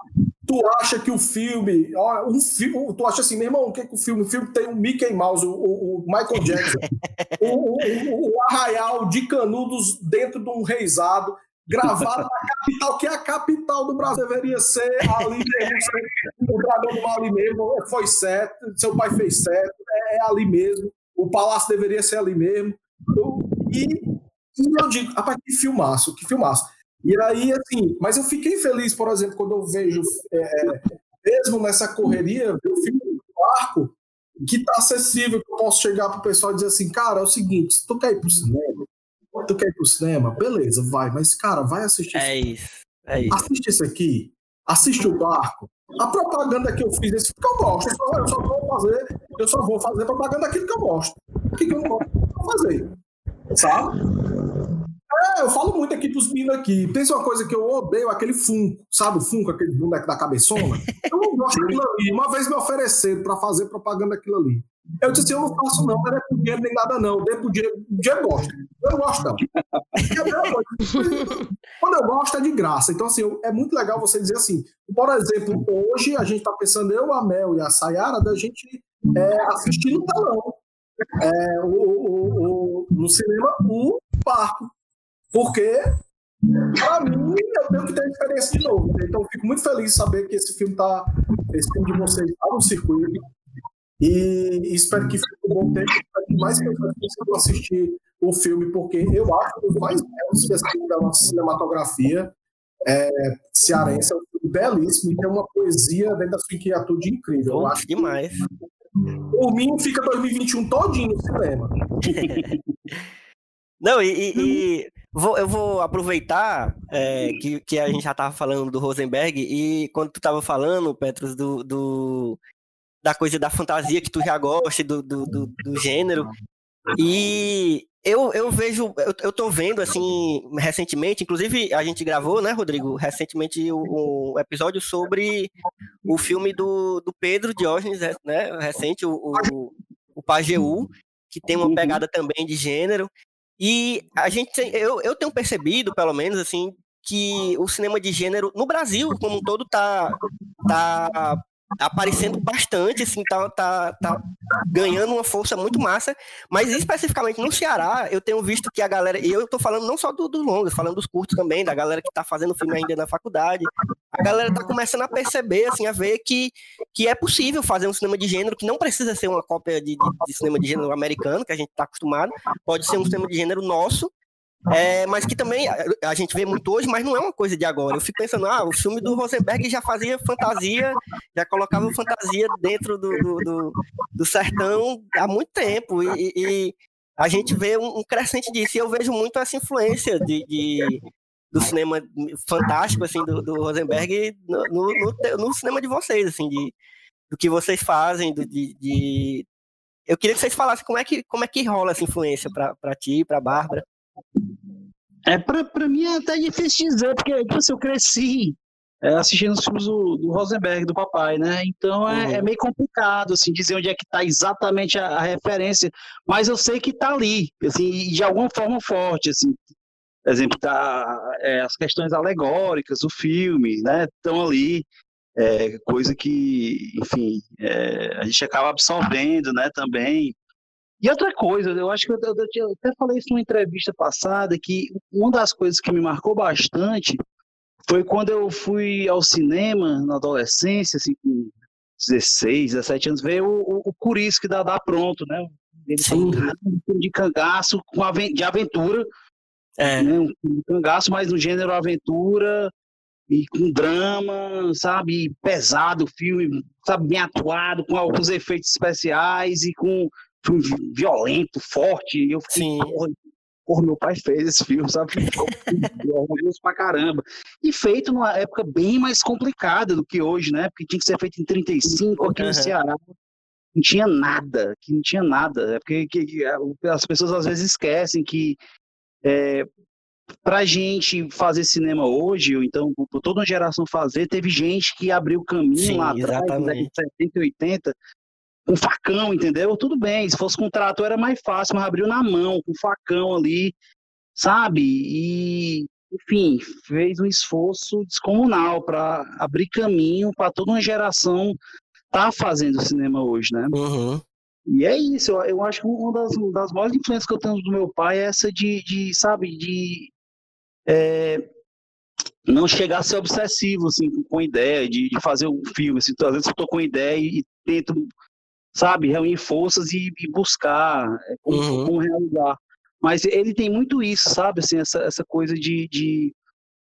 tu acha que o filme, ó, um filme, tu acha assim, meu irmão, o que, que o filme? O filme tem o Mickey Mouse, o, o- Michael Jackson, o, o- o- arraial de canudos dentro de um reisado, gravado na capital, que é a capital do Brasil, deveria ser ali mesmo, o dragão do mal ali mesmo, foi certo, seu pai fez certo, é, é ali mesmo, o palácio deveria ser ali mesmo. E, e eu digo, rapaz, que filmaço, que filmaço. E aí, assim, mas eu fiquei feliz, por exemplo, quando eu vejo, é, mesmo nessa correria, ver o filme do barco, que tá acessível, que eu posso chegar pro pessoal e dizer assim, cara, é o seguinte, se tu quer ir pro cinema, tu quer ir pro cinema, beleza, vai, mas, cara, vai assistir
É isso. É isso.
assiste esse aqui, assiste o barco. A propaganda que eu fiz, esse que eu gosto, eu só, eu só vou fazer, eu só vou fazer propaganda daquilo que eu gosto. O que, que eu não gosto, eu vou fazer. Sabe? É, eu falo muito aqui pros meninos aqui. Pensa uma coisa que eu odeio, aquele Funko, sabe o Funko, aquele boneco da cabeçona? Eu não gosto daquilo ali. Uma vez me ofereceram pra fazer propaganda daquilo ali. Eu disse assim, eu não faço não, não é por dinheiro nem nada não. Dê pro dinheiro, dinheiro gosta. Eu gosto não. É. Quando eu gosto é de graça. Então, assim, é muito legal você dizer assim, por exemplo, hoje a gente está pensando, eu, a Mel e a Sayara, da gente é, assistir no telão. É, o, o- o- no cinema, o parque. Porque, para mim, eu tenho que ter experiência de novo. né? Então, eu fico muito feliz de saber que esse filme tá. Esse filme de vocês está no circuito. E espero que fique um bom tempo, espero que mais pessoas consigam assistir o filme, porque eu acho que mais belos que assim, da nossa cinematografia é, cearense é um filme belíssimo e tem uma poesia dentro da sua inquietude incrível. Eu acho
demais.
por mim, fica 2021 todinho no cinema.
Não, e, e- e vou- eu vou aproveitar é, que, que a gente já estava falando do Rosenberg e quando tu estava falando, Petros, do, do- da coisa da fantasia que tu já gosta, do, do, do, do gênero, e eu, eu vejo, eu, eu tô vendo assim, recentemente, inclusive a gente gravou, né, Rodrigo, recentemente um, episódio sobre o filme do, do Pedro Diógenes, né, recente, o, o, o Pajeú, que tem uma pegada também de gênero. E a gente eu, eu tenho percebido, pelo menos, assim, que o cinema de gênero no Brasil como um todo tá, tá aparecendo bastante, assim, tá, tá, tá ganhando uma força muito massa, mas especificamente no Ceará, eu tenho visto que a galera, e eu tô falando não só do, do longas, falando dos curtos também, da galera que tá fazendo filme ainda na faculdade, a galera tá começando a perceber, assim, a ver que, que é possível fazer um cinema de gênero que não precisa ser uma cópia de, de, de cinema de gênero americano, que a gente tá acostumado, pode ser um cinema de gênero nosso, é, mas que também a, gente vê muito hoje, mas não é uma coisa de agora. Eu fico pensando, ah, o filme do Rosenberg já fazia fantasia, já colocava fantasia dentro do, do, do, do sertão há muito tempo. E, e a gente vê um, um, crescente disso. E eu vejo muito essa influência de, de do cinema fantástico, assim, do, do Rosenberg no, no, no, cinema de vocês, assim, de, do que vocês fazem, do, de, de... Eu queria que vocês falassem como é que, como é que rola essa influência para ti, para Bárbara.
É, pra, pra mim é até difícil dizer, porque tipo, assim, eu cresci é, assistindo os filmes do, do, Rosenberg, do papai, né? Então é, uhum. é, meio complicado, assim, dizer onde é que está exatamente a, a, referência, mas eu sei que está ali, assim, de alguma forma forte, assim. Por exemplo, tá, é, as questões alegóricas do filme, né? Estão ali, é, coisa que, enfim, é, a gente acaba absorvendo, né? Também. E outra coisa, eu acho que eu, eu, eu até falei isso numa entrevista passada, que uma das coisas que me marcou bastante foi quando eu fui ao cinema na adolescência, assim, com 16, 17 anos, ver o, o, o Curisco da Dá Pronto, né? Ele Sim. um de cangaço com de aventura, é. né? um cangaço, mas no gênero aventura e com drama, sabe? Pesado o filme, sabe? Bem atuado, com alguns efeitos especiais e com filme violento, forte. E eu fiquei, Sim. Porra, meu pai fez esse filme, sabe? Orgulhoso pra caramba. E feito numa época bem mais complicada do que hoje, né? Porque tinha que ser feito em 35 aqui uhum. no Ceará. Não tinha nada, que não tinha nada. É porque que, que, as pessoas às vezes esquecem que é, pra gente fazer cinema hoje, ou então por toda uma geração fazer, teve gente que abriu o caminho Sim, lá atrás, em 70 e 80, com facão, entendeu? Tudo bem, se fosse com trator era mais fácil, mas abriu na mão, com facão ali, sabe? E, enfim, fez um esforço descomunal para abrir caminho para toda uma geração tá fazendo cinema hoje, né?
Uhum.
E é isso, eu, eu acho que uma das, das maiores influências que eu tenho do meu pai é essa de, de sabe, de é, não chegar a ser obsessivo, assim, com ideia de, de fazer um filme, assim, às vezes eu tô com ideia e, e tento sabe, reunir forças e, e buscar é, como, uhum. como, realizar. Mas ele tem muito isso, sabe, assim, essa, essa coisa de, de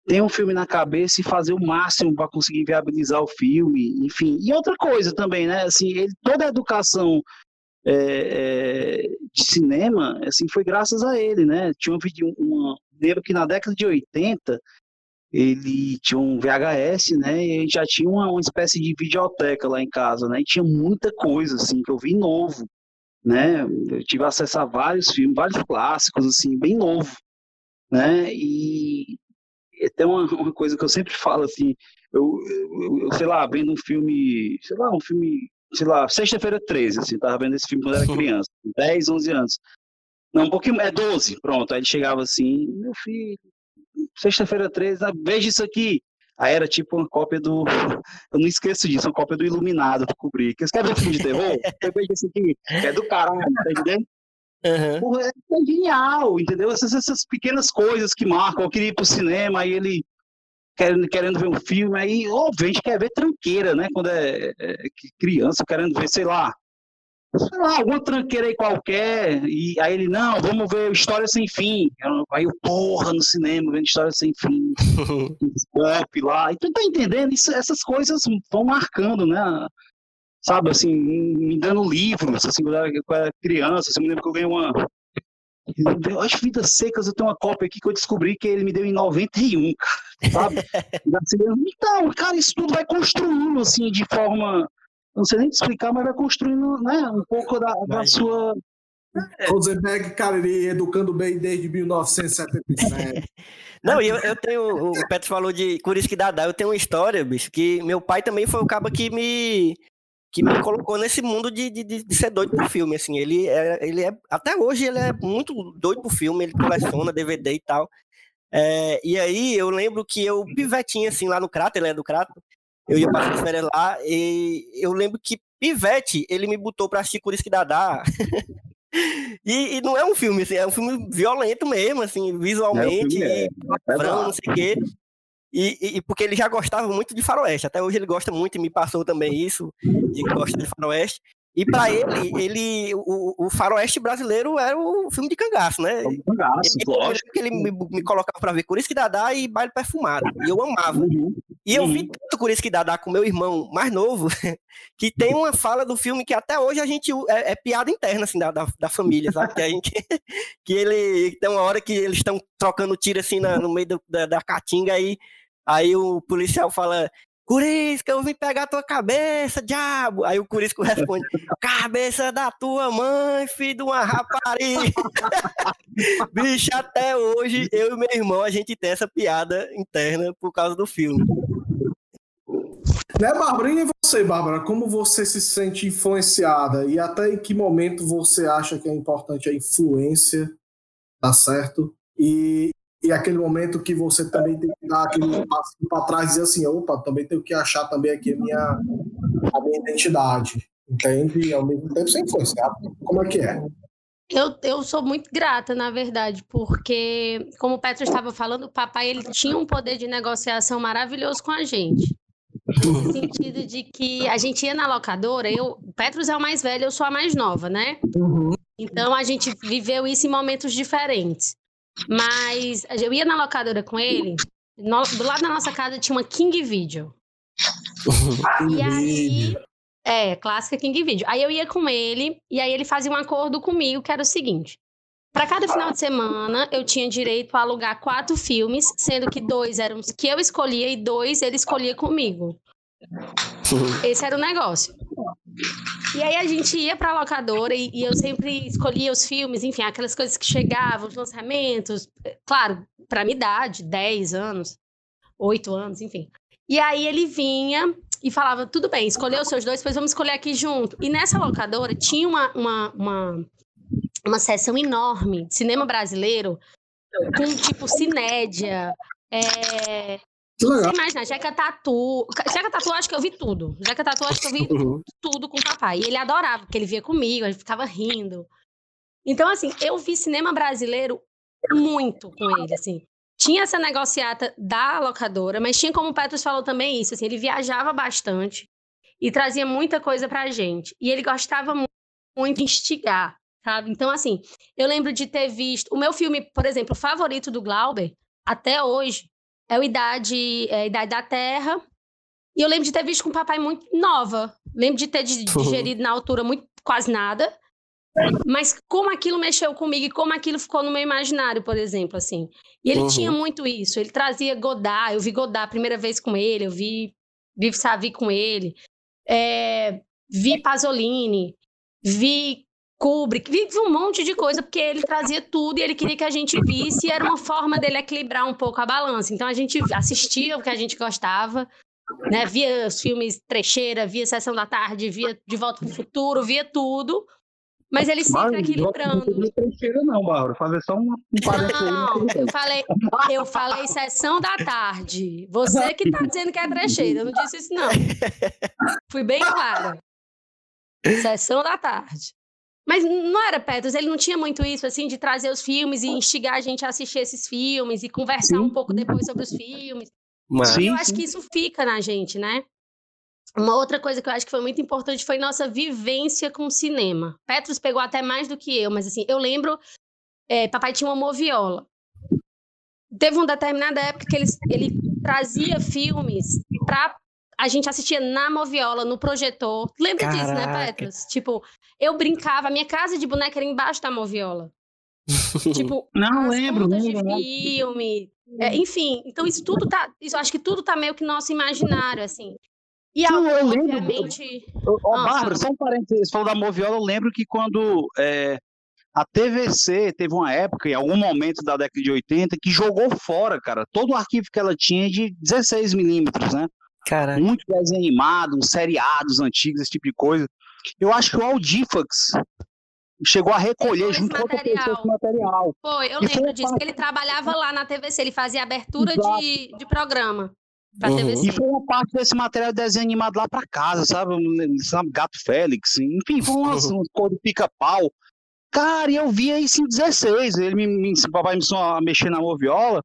ter um filme na cabeça e fazer o máximo para conseguir viabilizar o filme, enfim. E outra coisa também, né, assim, ele, toda a educação é, é, de cinema, assim, foi graças a ele, né, tinha um vídeo, uma, lembro que na década de 80, ele tinha um VHS, né? E a gente já tinha uma, uma espécie de videoteca lá em casa, né? E tinha muita coisa, assim, que eu vi novo, né? Eu tive acesso a vários filmes, vários clássicos, assim, bem novo, né? E tem uma, uma coisa que eu sempre falo, assim, eu, eu, eu, sei lá, vendo um filme, sei lá, um filme, sei lá, Sexta-feira 13, assim, tava vendo esse filme quando era criança, 10, 11 anos. Não, um pouquinho, é 12, pronto. Aí ele chegava assim, meu filho, sexta-feira 13, ah, veja isso aqui. Aí era tipo uma cópia do. Eu não esqueço disso, uma cópia do Iluminado pra cobrir. Quer ver filme de terror? Veja isso aqui, é do caralho, tá entendendo? Uhum. Porra, é, é, genial, entendeu? Essas, essas pequenas coisas que marcam. Eu queria ir pro cinema, aí ele querendo, querendo ver um filme, aí, gente quer ver tranqueira, né? Quando é, é criança, querendo ver, sei lá, sei lá, alguma tranqueira aí qualquer, e aí ele, não, vamos ver História Sem Fim. Aí eu, porra, no cinema, vendo História Sem Fim, pop lá, e tu tá entendendo? Isso, essas coisas vão marcando, né? Sabe, assim, me dando livros, assim, quando eu era criança, assim, eu me lembro que eu ganhei uma... Eu acho Vidas Secas, eu tenho uma cópia aqui que eu descobri que ele me deu em 91, cara, sabe? então, cara, isso tudo vai construindo, assim, de forma não sei nem te explicar, mas vai construindo né, um pouco da, da sua.
É. Rosenberg, cara, ele educando bem desde 1977.
Não, e eu, eu tenho. O Petro falou de Curisque Dadá. Eu tenho uma história, bicho, que meu pai também foi o cabo que me. Que me colocou nesse mundo de, de, de ser doido por filme, assim, ele é, ele é, até hoje ele é muito doido por filme, ele coleciona DVD e tal, é, e aí eu lembro que eu, pivetinho, assim, lá no Crato, ele é do Crato, eu ia passar as férias lá e eu lembro que Pivete, ele me botou pra assistir Curisque Dadá. e, e, não é um filme, assim, é um filme violento mesmo, assim, visualmente, é, é, é não sei o quê. E, e, porque ele já gostava muito de faroeste, até hoje ele gosta muito e me passou também isso, de gostar de faroeste. E para ele, ele o, o, faroeste brasileiro era o filme de cangaço, né?
Cangaço, lógico.
Que ele me, me colocava para ver Curisque Dadá e Baile Perfumado. E eu amava. Uhum. E eu vi uhum. tanto Curisque que Dadá com meu irmão mais novo, que tem uma fala do filme que até hoje a gente é, é piada interna assim da, da, da, família, sabe? Que a gente que ele tem uma hora que eles estão trocando tiro assim na, no meio do, da, da caatinga aí aí o policial fala Curisca, eu vim pegar tua cabeça, diabo. Aí o Curisco responde: cabeça da tua mãe, filho de uma rapariga. Bicho, até hoje, eu e meu irmão, a gente tem essa piada interna por causa do filme.
Né, Bárbara? E você, Bárbara? Como você se sente influenciada? E até em que momento você acha que é importante a influência, tá certo? E, e aquele momento que você também tem que dar aquele passo para trás e dizer assim, opa, também tenho que achar também aqui a minha, a minha identidade, entende? E ao mesmo tempo sem influenciar. Como é que é?
Eu, eu sou muito grata, na verdade, porque, como o Petro estava falando, o papai ele tinha um poder de negociação maravilhoso com a gente. No sentido de que a gente ia na locadora, eu, o Petros é o mais velho, eu sou a mais nova, né?
Uhum.
Então a gente viveu isso em momentos diferentes. Mas eu ia na locadora com ele, no- do lado da nossa casa tinha uma King Video. E aí, é, clássica King Video. Aí eu ia com ele, e aí ele fazia um acordo comigo, que era o seguinte. Para cada final de semana, eu tinha direito a alugar quatro filmes, sendo que dois eram os que eu escolhia e dois ele escolhia comigo. Esse era o negócio. E aí a gente ia pra locadora e, e eu sempre escolhia os filmes, enfim, aquelas coisas que chegavam, os lançamentos. Claro, pra minha idade, 10 anos, 8 anos, enfim. E aí ele vinha e falava: tudo bem, escolheu os seus dois, depois vamos escolher aqui junto. E nessa locadora tinha uma, uma, uma, uma seção enorme de cinema brasileiro, com tipo Cinédia. É...
Legal.
Jeca Tatu. Jeca Tatu, acho que eu vi tudo. Jeca Tatu, acho que eu vi
Uhum.
tudo com o papai. E ele adorava, porque ele via comigo, a gente ficava rindo. Então, assim, eu vi cinema brasileiro muito com ele, assim. Tinha essa negociata da locadora, mas tinha, como o Petros falou também, isso, assim, ele viajava bastante e trazia muita coisa pra gente. E ele gostava mu- muito de instigar, sabe? Então, assim, eu lembro de ter visto... O meu filme, por exemplo, favorito do Glauber, até hoje, é o Idade, é, Idade da Terra, e eu lembro de ter visto com o papai muito nova. Lembro de ter di- digerido na altura muito quase nada. Mas como aquilo mexeu comigo e como aquilo ficou no meu imaginário, por exemplo, assim. E ele
Uhum.
tinha muito isso. Ele trazia Godard. Eu vi Godard a primeira vez com ele. Eu vi Vive Savi com ele. É, vi Pasolini. Vi Kubrick. Vi vi um monte de coisa, porque ele trazia tudo e ele queria que a gente visse. E era uma forma dele equilibrar um pouco a balança. Então a gente assistia o que a gente gostava né? Via os filmes Trecheira, via Sessão da Tarde, via De Volta para o Futuro, via tudo. Mas ele sempre equilibrando.
Não trecheira não, Bárbara. Fazer só um.
Não, eu falei, eu falei Sessão da Tarde. Você que tá dizendo que é trecheira, eu não disse isso não. Fui bem clara. Sessão da Tarde. Mas não era Petros, ele não tinha muito isso, assim, de trazer os filmes e instigar a gente a assistir esses filmes e conversar um
Sim.
pouco depois sobre os filmes.
Mas,
Sim.
eu acho que isso fica na gente, né? Uma outra coisa que eu acho que foi muito importante foi nossa vivência com o cinema. Petros pegou até mais do que eu, mas assim, eu lembro, é, papai tinha uma moviola. Teve uma determinada época que ele, ele trazia filmes pra a gente assistia na moviola, no projetor. Lembra disso, né,
Caraca.
Petros? Tipo, eu brincava, a minha casa de boneca era embaixo da moviola. tipo,
Não,
as
lembro,
contas
lembro.
de filme. É, enfim, então isso tudo tá. Isso, eu acho que tudo tá meio que nosso imaginário, assim. E
Sim,
algo,
eu lembro.
obviamente.
Ô, ô,
Ah,
Bárbara, só um parênteses, você falou da Moviola, eu lembro que quando é, a TVC teve uma época, em algum momento da década de 80, que jogou fora, cara, todo o arquivo que ela tinha de 16 milímetros, né?
Caraca.
Muito desenho animado, seriados antigos, esse tipo de coisa. Eu acho que o Audifax chegou a recolher junto com outra
material.
pessoa esse material.
Foi, eu
E foi
lembro
um
disso,
fato.
que ele trabalhava lá na TVC, ele fazia abertura
Exato.
de, de programa pra
Uhum.
TVC.
E foi uma parte desse material de desenho animado lá pra casa, sabe? Sabe? Gato Félix, enfim, foi umas, umas cor de pica-pau. Cara, e eu via isso em 16. Ele me, me, o papai me ensinou a mexer na moviola.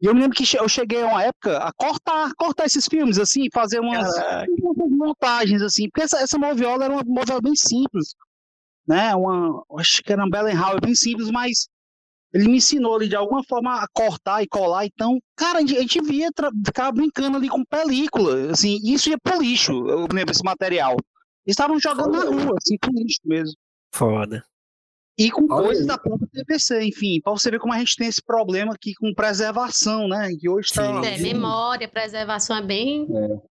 E eu me lembro que eu cheguei a uma época a cortar, cortar esses filmes, assim, fazer umas, umas montagens, assim. Porque essa, essa moviola era uma moviola bem simples, né? Uma, acho que era um Bellenhauer bem simples, mas ele me ensinou ali de alguma forma a cortar e colar. Então, cara, a gente, a gente via, ficava brincando ali com película, assim, e isso ia pro lixo, eu lembro esse material. Eles estavam jogando na rua, assim, pro lixo mesmo.
Foda.
E com
Olha
coisas
aí.
da própria TVC, enfim, pra você ver como a gente tem esse problema aqui com preservação, né? Que hoje tá.
Sim.
É, memória, preservação é bem.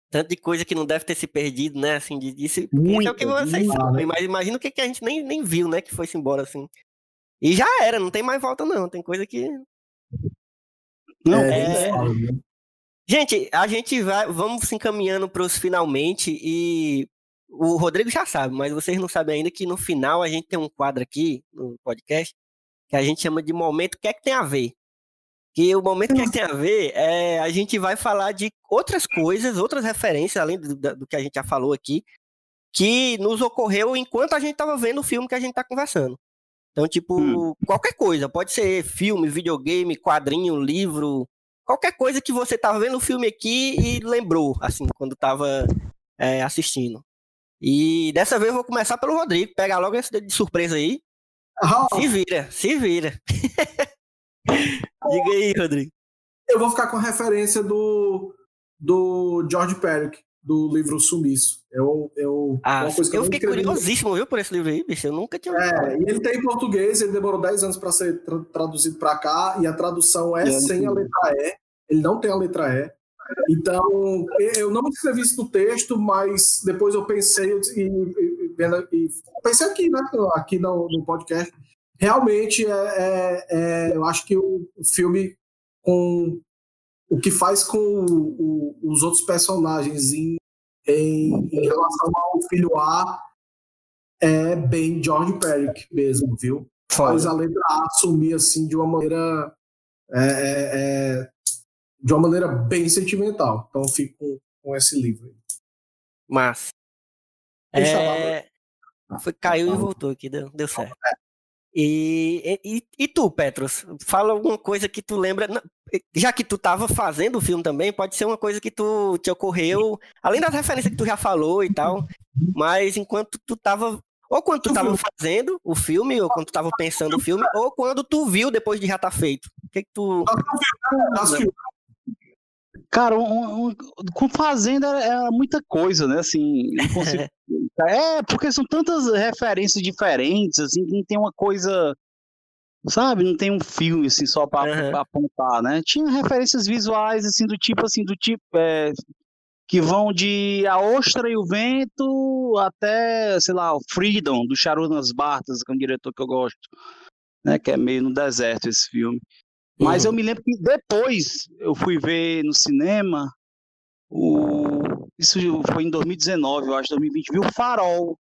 Tanto de coisa que não deve ter se perdido, né? Assim, de, disso.
Muito,
é o que vocês
muito.
sabem, mas imagina o que, que a gente nem, nem viu, né? Que foi-se embora assim. E já era, não tem mais volta, não. Tem coisa que.
Não,
É,
é?
Gente, a gente vai, vamos se encaminhando para os finalmente e o Rodrigo já sabe, mas vocês não sabem ainda que no final a gente tem um quadro aqui no podcast que a gente chama de momento o que é que tem a ver. Que o momento que, é que tem a ver é a gente vai falar de outras coisas, outras referências, além do, do que a gente já falou aqui, que nos ocorreu enquanto a gente estava vendo o filme que a gente está conversando. Então, tipo, hum. qualquer coisa, pode ser filme, videogame, quadrinho, livro, qualquer coisa que você tava vendo o filme aqui e lembrou, assim, quando tava é, assistindo. E dessa vez eu vou começar pelo Rodrigo, pega logo esse de surpresa aí. Oh. Se vira, se vira. Diga aí, Rodrigo.
Eu vou ficar com a referência do, do George Perrick, do livro Sumiço. Eu, eu,
ah, eu, eu fiquei curiosíssimo, viu, por esse livro aí, bicho. Eu nunca tinha
É, e ele tem em português, ele demorou 10 anos para ser tra traduzido para cá, e a tradução é sem a letra E. Ele não tem a letra E. Então, eu não escrevi isso no texto, mas depois eu pensei e, e, e pensei aqui, né, aqui no, no podcast. Realmente, é, é, é, eu acho que o, filme com o que faz com o, o, os outros personagens em, em, em, relação ao filho A é bem George Perrick mesmo, viu? Faz a letra A assumir assim de uma maneira é, é, é, de uma maneira bem sentimental. Então eu fico com, com esse livro.
Mas é... Foi, caiu e voltou aqui, deu, deu certo. É. E, e, e, tu, Petros, fala alguma coisa que tu lembra, já que tu estava fazendo o filme também, pode ser uma coisa que tu te ocorreu, além das referências que tu já falou e tal, mas enquanto tu estava ou quando tu estava fazendo o filme, ou quando tu estava pensando o filme, ou quando tu viu depois de já estar tá feito. O que, que tu.
Cara, um, um, com Fazenda é muita coisa, né? Assim, consigo... é, porque são tantas referências diferentes, assim, que não tem uma coisa, sabe? Não tem um filme, assim, só para uhum. apontar, né? Tinha referências visuais, assim, do tipo, assim, do tipo, é, que vão de A Ostra e o Vento até, sei lá, o Freedom, do Charunas Bartas, que é um diretor que eu gosto, né? Que é meio no deserto esse filme. Mas uhum. eu me lembro que depois eu fui ver no cinema, o... isso foi em 2019, eu acho, 2020, viu o Farol.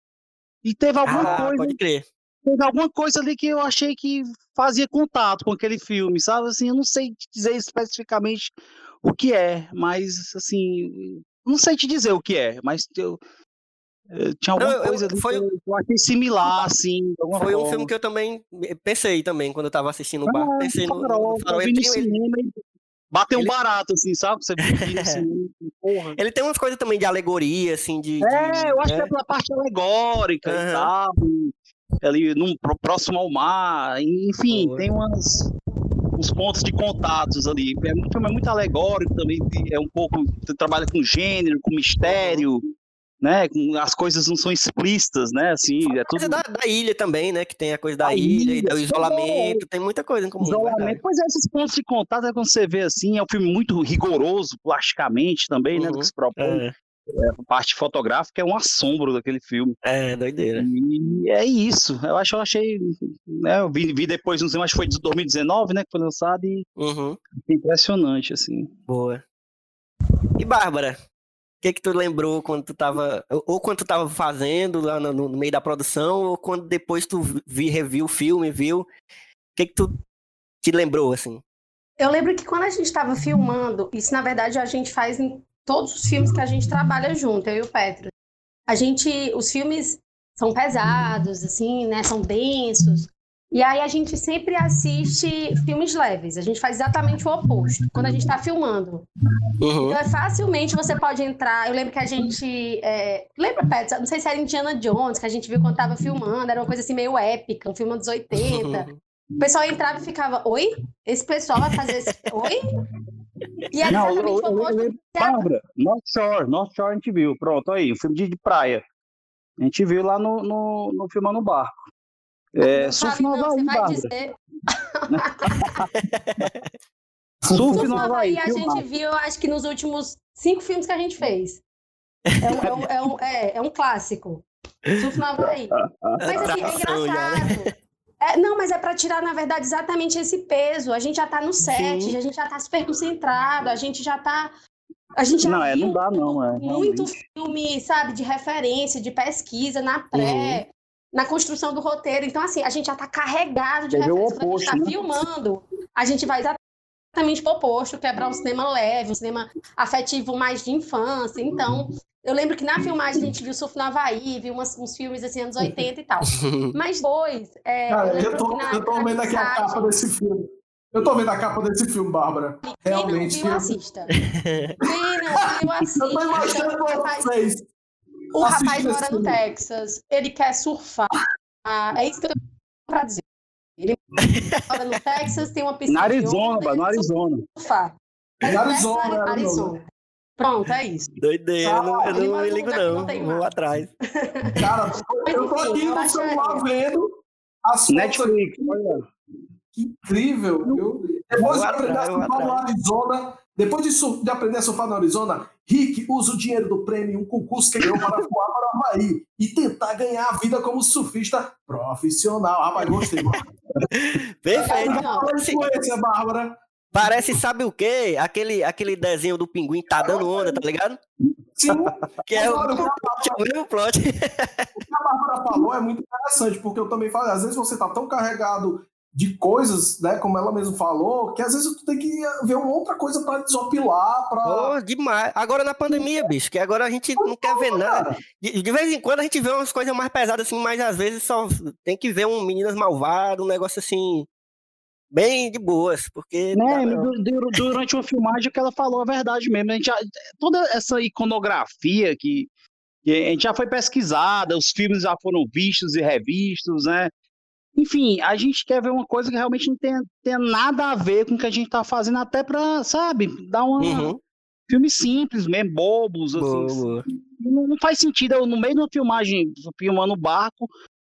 E teve alguma ah, coisa.
Pode crer.
Teve alguma coisa ali que eu achei que fazia contato com aquele filme, sabe? Assim, eu não sei dizer especificamente o que é, mas assim, não sei te dizer o que é, mas eu, tinha alguma coisa eu, foi, que eu achei similar, assim.
Foi forma. um filme que eu também pensei também quando eu tava assistindo o bar. Ah, pensei no, farol, no farol. Ele,
cinema, bateu ele... um barato, assim, sabe? Você
assim, Ele tem umas coisas também de alegoria, assim, de.
É, de, eu acho né? que é pela parte alegórica uhum. e tal. Ali num, próximo ao mar. Enfim, tem umas uns pontos de contatos ali. É, o filme é muito alegórico também, é um pouco. Trabalha com gênero, com mistério. Uhum né? As coisas não são explícitas, né? Assim, é tudo...
da, da, ilha também, né? Que tem a coisa da a ilha, ilha, do isolamento, é... tem muita coisa em comum.
Isolamento, pois é, esses pontos de contato é quando você vê assim, é um filme muito rigoroso, plasticamente também, uhum, né? Do que uhum, se propõe. É. É, a parte fotográfica é um assombro daquele filme.
É, doideira.
E é isso. Eu acho eu achei. Né, eu vi, vi depois, não sei, mas foi de 2019, né? Que foi lançado e.
Uhum.
Impressionante, assim.
Boa. E Bárbara, que que tu lembrou quando tu tava, ou quando tu tava fazendo lá no, no meio da produção, ou quando depois tu vi, reviu o filme, viu? O que que tu te lembrou, assim?
Eu lembro que quando a gente estava filmando, isso na verdade a gente faz em todos os filmes que a gente trabalha junto, eu e o Petro. A gente, os filmes são pesados, assim, né, são densos, e aí a gente sempre assiste filmes leves. A gente faz exatamente o oposto quando a gente está filmando. Uhum. Então é facilmente você pode entrar. Eu lembro que a gente. É... Lembra, Pet? Não sei se era Indiana Jones, que a gente viu quando estava filmando. Era uma coisa assim meio épica, um filme dos 80. Uhum. O pessoal entrava e ficava: Oi? Esse pessoal vai fazer esse. Oi?
E era Não, exatamente o oposto. Bárbara, North Shore, North Shore a gente viu. Pronto, aí, um filme de praia. A gente viu lá no, no, no Filmando Barco. É, surf no Havaí, Bárbara. Dizer...
surf no Havaí. A gente viu, acho que nos últimos cinco filmes que a gente fez. É um, é um, é um, é, é um clássico. Surf no Havaí. Mas assim, é engraçado. É, não, mas é para tirar, na verdade, exatamente esse peso. A gente já tá no set, Sim. a gente já tá super concentrado, a gente já tá A gente já
Não, é,
viu
não dá não, é.
muito
realmente.
filme, sabe, de referência, de pesquisa na pré, na construção do roteiro. Então, assim, a gente já tá carregado de
Quer ver o
referência. Quando a gente tá
oposto, né?
filmando, a gente vai exatamente pro oposto, quebrar um cinema leve, um cinema afetivo mais de infância. Então, eu lembro que na filmagem a gente viu Surf no Havaí, viu umas- uns filmes assim, anos 80 e tal. Mas depois. É,
Cara, eu tô,
na-
eu tô
na
vendo aqui a capa desse filme. Eu tô vendo a capa desse filme, Bárbara.
Quem não
Realmente.
viu, assista. Quem não viu, assista.
Eu tô imaginando
O rapaz-
vocês.
O rapaz mora no. Texas, ele quer surfar. Ah, é isso que eu tô pra dizer. Ele mora no Texas, tem uma piscina.
Na Arizona,
onda,
no Arizona.
Surfar. É no
Arizona, Arizona.
Arizona. Pronto, é isso.
Doideira, eu não, eu não me ligo não. Vou atrás.
Cara, eu tô aqui no celular
que-
vendo as.
Netflix, olha.
Que incrível, viu? Depois de aprender a
atrás, vou
surfar no Arizona, depois de aprender a surfar no Arizona, Rick usa o dinheiro do prêmio em um concurso que ganhou para voar para o Havaí e tentar ganhar a vida como surfista profissional. Rapaz, gostei. mano.
Perfeito.
Influência, Bárbara.
Parece, sabe o quê? Aquele, aquele desenho do pinguim tá dando onda, tá ligado?
Sim,
Que é o,
Agora, o que
que é o mesmo plot.
a Bárbara falou é muito interessante, porque eu também falo, às vezes você tá tão carregado de coisas, né, como ela mesmo falou, que às vezes tu tem que ver uma outra coisa para desopilar, para
Oh, demais. Agora na pandemia, bicho, que agora a gente não quer ver nada. De, de vez em quando a gente vê umas coisas mais pesadas assim, mas às vezes só tem que ver um Meninas Malvadas, um negócio assim, bem de boas, porque...
Né, du- du- durante uma filmagem que ela falou a verdade mesmo. A gente toda essa iconografia que, que a gente já foi pesquisada, os filmes já foram vistos e revistos, né? Enfim, a gente quer ver uma coisa que realmente não tem, tem nada a ver com o que a gente tá fazendo, até pra, sabe, dar uma.
Uhum,
Filmes simples mesmo, bobos, assim.
boa, boa.
Não, não faz sentido eu, no meio de uma filmagem, filmando o barco,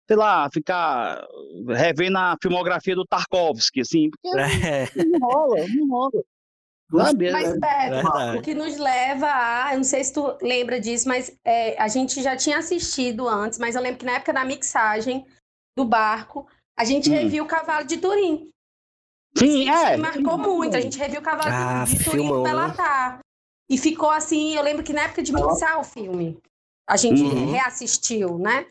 sei lá, ficar revendo a filmografia do Tarkovsky, assim, porque
É,
não rola, não rola. Sabe?
Mas,
É-
Pedro,
verdade.
o que nos leva a. Eu não sei se tu lembra disso, mas é, a gente já tinha assistido antes, mas eu lembro que na época da mixagem do barco, a gente
Hum.
reviu o Cavalo de Turim.
Sim, é.
marcou muito. A gente reviu o Cavalo
Ah,
de Turim
filmão,
no
né?
Belatar. E ficou assim, eu lembro que na época de mixar o filme, a gente
Uhum.
reassistiu, né?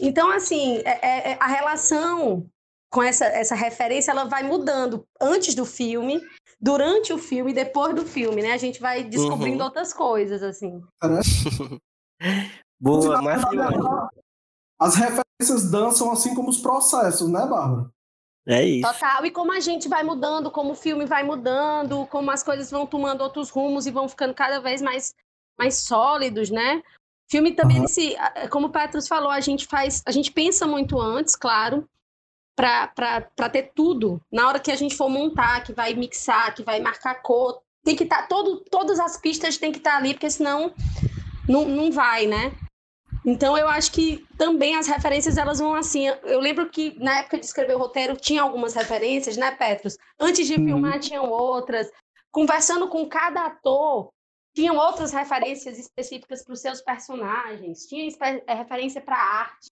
Então, assim, é- é- é- a relação com essa, essa referência, ela vai mudando antes do filme, durante o filme e depois do filme, né? A gente vai descobrindo
Uhum.
outras coisas, assim.
boa,
verdade,
demais.
As referências dançam assim como os processos, né, Bárbara?
É isso.
Total. E como a gente vai mudando, como o filme vai mudando, como as coisas vão tomando outros rumos e vão ficando cada vez mais, mais sólidos, né? O filme também, ele se, como o Petrus falou, a gente faz, a gente pensa muito antes, claro, para ter tudo. Na hora que a gente for montar, que vai mixar, que vai marcar cor, tem que estar, todo, todas as pistas tem que estar ali, porque senão não, não vai, né? Então eu acho que também as referências elas vão assim. Eu lembro que na época de escrever o roteiro tinha algumas referências, né, Petrus? Antes de
Uhum.
filmar tinham outras. Conversando com cada ator, tinham outras referências específicas para os seus personagens. Tinha eh, referência para a arte,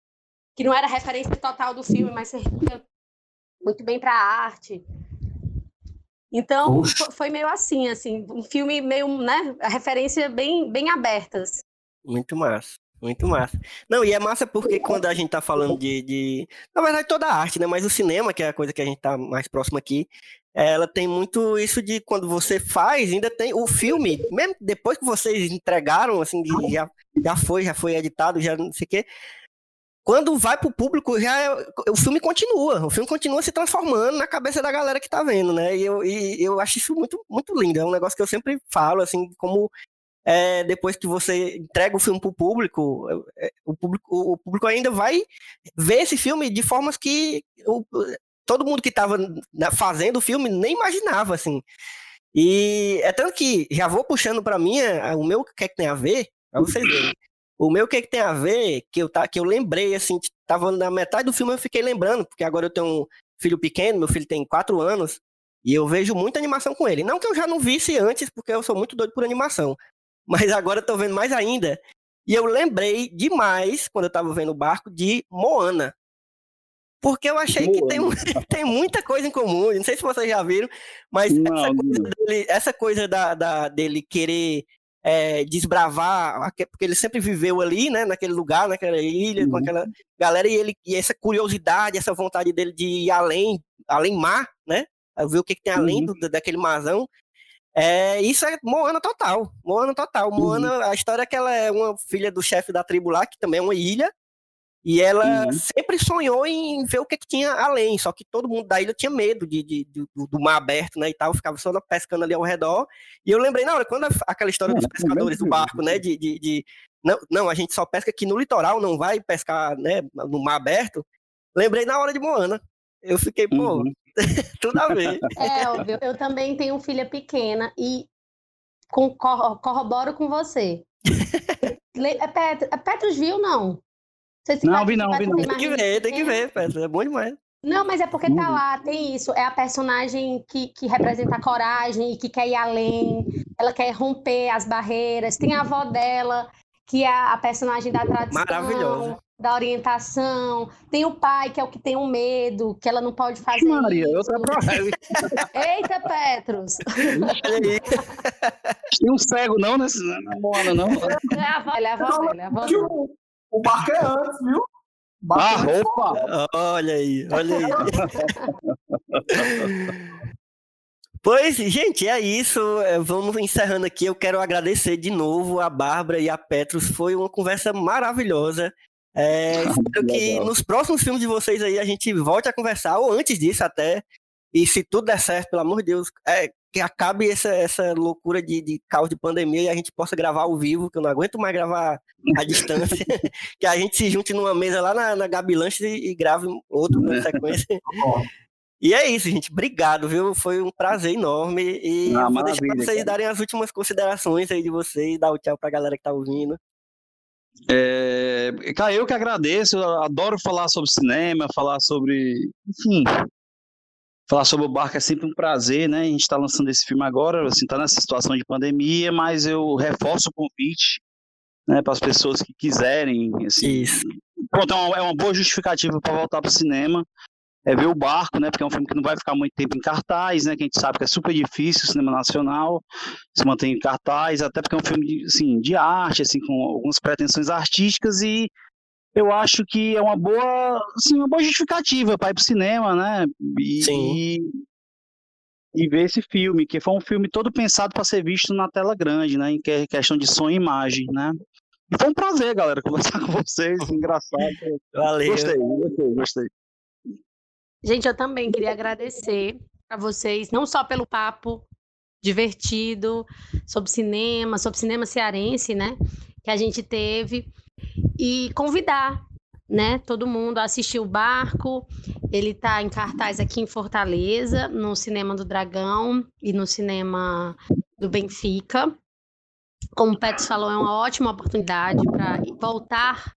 que não era referência total do filme, mas servia muito bem para a arte. Então foi meio assim, assim, um filme meio, né, a referência bem, bem abertas.
Muito massa. Muito massa. Não, e é massa porque quando a gente tá falando de, de- Na verdade, toda a arte, né? Mas o cinema, que é a coisa que a gente tá mais próximo aqui, ela tem muito isso de quando você faz, ainda tem o filme, mesmo depois que vocês entregaram, assim, já, já foi, já foi editado, já não sei o quê. Quando vai pro público, já é- o filme continua. O filme continua se transformando na cabeça da galera que tá vendo, né? E eu, e eu acho isso muito, muito lindo. É um negócio que eu sempre falo, assim, como é, depois que você entrega o filme pro público, é, o público, o público ainda vai ver esse filme de formas que o- todo mundo que estava fazendo o filme nem imaginava, assim. E é tanto que já vou puxando para mim o meu que é que tem a ver, para vocês verem. O meu que é que tem a ver, que eu, tá, que eu lembrei, assim, tava na metade do filme eu fiquei lembrando, porque agora eu tenho um filho pequeno, meu filho tem quatro anos, e eu vejo muita animação com ele. Não que eu já não visse antes, porque eu sou muito doido por animação. Mas agora eu tô vendo mais ainda. E eu lembrei demais, quando eu tava vendo o barco, de Moana. Porque eu achei que tem, tem muita coisa em comum. Não sei se vocês já viram, mas
Não,
essa coisa, dele, essa coisa da, da- dele querer é, desbravar, porque ele sempre viveu ali, né, naquele lugar, naquela ilha, uhum. com aquela galera, e, ele, e essa curiosidade, essa vontade dele de ir além, além mar, né, ver o que, que tem além uhum. do, daquele marzão, é, isso é Moana total, Moana total. Moana, uhum. a história é que ela é uma filha do chefe da tribo lá, que também é uma ilha, e ela uhum. sempre sonhou em ver o que, que, tinha além, só que todo mundo da ilha tinha medo de, de, de do, do, mar aberto, né, e tal, ficava só pescando ali ao redor. E eu lembrei na hora, quando a, aquela história é, dos pescadores do barco, né, de, de, de, não, não, a gente só pesca aqui no litoral, não vai pescar, né, no mar aberto. Lembrei na hora de Moana. Eu fiquei, pô, uhum. tudo a ver.
É, óbvio. Eu também tenho filha pequena e corroboro com você. é, Petros, é Petros viu, não?
Se não, vi não, vi não.
Tem que ver, tem que ver, Petros. É bom demais.
Não, mas é porque tá uhum. lá, tem isso. É a personagem que, que representa a coragem e que quer ir além. Ela quer romper as barreiras. Tem a avó dela, que é a personagem da tradição. Da orientação. Tem o pai, que é o que tem um medo, que ela não pode fazer. Maria, isso. eu trabalho. Eita, Petros!
tem um cego, não, nesse, na moana, não?
É a avó, ele é a avó dele, é a avó dele.
O barco é antes, viu?
Ah, roupa!
Olha aí, olha aí. Pois, gente, é isso. É, vamos encerrando aqui. Eu quero agradecer de novo a Bárbara e a Petros. Foi uma conversa maravilhosa. É, espero que nos próximos filmes de vocês aí a gente volte a conversar, ou antes disso até. E se tudo der certo, pelo amor de Deus, é, que acabe essa, essa loucura de, de caos de pandemia e a gente possa gravar ao vivo, que eu não aguento mais gravar à distância. que a gente se junte numa mesa lá na, na Gabi e, e grave outro na sequência. E é isso, gente. Obrigado, viu? Foi um prazer enorme. E ah, vou deixar pra vocês cara. darem as últimas considerações aí de vocês, dar o tchau pra galera que tá ouvindo.
É, cara, eu que agradeço, eu adoro falar sobre cinema, falar sobre. Enfim. Falar sobre o barco é sempre um prazer, né? A gente está lançando esse filme agora, assim, tá nessa situação de pandemia, mas eu reforço o convite né, para as pessoas que quiserem. Assim, Isso. Pronto, é uma, é uma boa justificativa para voltar para o cinema é ver o barco, né? Porque é um filme que não vai ficar muito tempo em cartaz, né? Que a gente sabe que é super difícil o cinema nacional se manter em cartaz, até porque é um filme de, assim, de arte, assim, com algumas pretensões artísticas e eu acho que é uma boa, assim, uma boa justificativa para ir para o cinema, né? E, Sim. E, e ver esse filme, que foi um filme todo pensado para ser visto na tela grande, né? Em questão de som e imagem, né? E foi um prazer, galera, conversar com vocês, engraçado.
Valeu.
Gostei, gostei, gostei.
Gente, eu também queria agradecer a vocês, não só pelo papo divertido sobre cinema, sobre cinema cearense, né, que a gente teve, e convidar, né, todo mundo a assistir o Barco. Ele está em cartaz aqui em Fortaleza, no Cinema do Dragão e no Cinema do Benfica. Como o Petros falou, é uma ótima oportunidade para voltar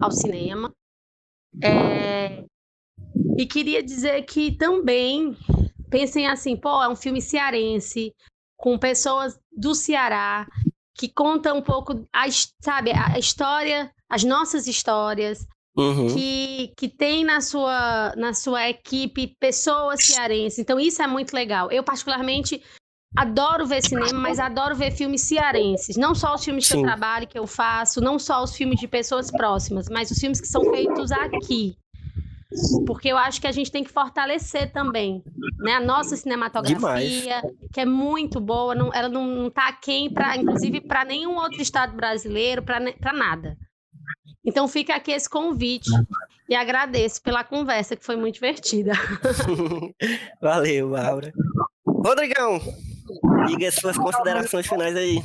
ao cinema. É, e queria dizer que também pensem assim, pô, é um filme cearense, com pessoas do Ceará, que conta um pouco, a, sabe, a história, as nossas histórias, uhum. que, que tem na sua, na sua equipe pessoas cearenses. Então, isso é muito legal. Eu, particularmente, adoro ver cinema, mas adoro ver filmes cearenses. Não só os filmes Sim. que eu trabalho, que eu faço, não só os filmes de pessoas próximas, mas os filmes que são feitos aqui porque eu acho que a gente tem que fortalecer também né? a nossa cinematografia, Demais. que é muito boa, não, ela não está aquém, pra, inclusive, para nenhum outro estado brasileiro, para nada. Então fica aqui esse convite e agradeço pela conversa, que foi muito divertida.
Valeu, Laura. Rodrigão, diga as suas considerações finais aí.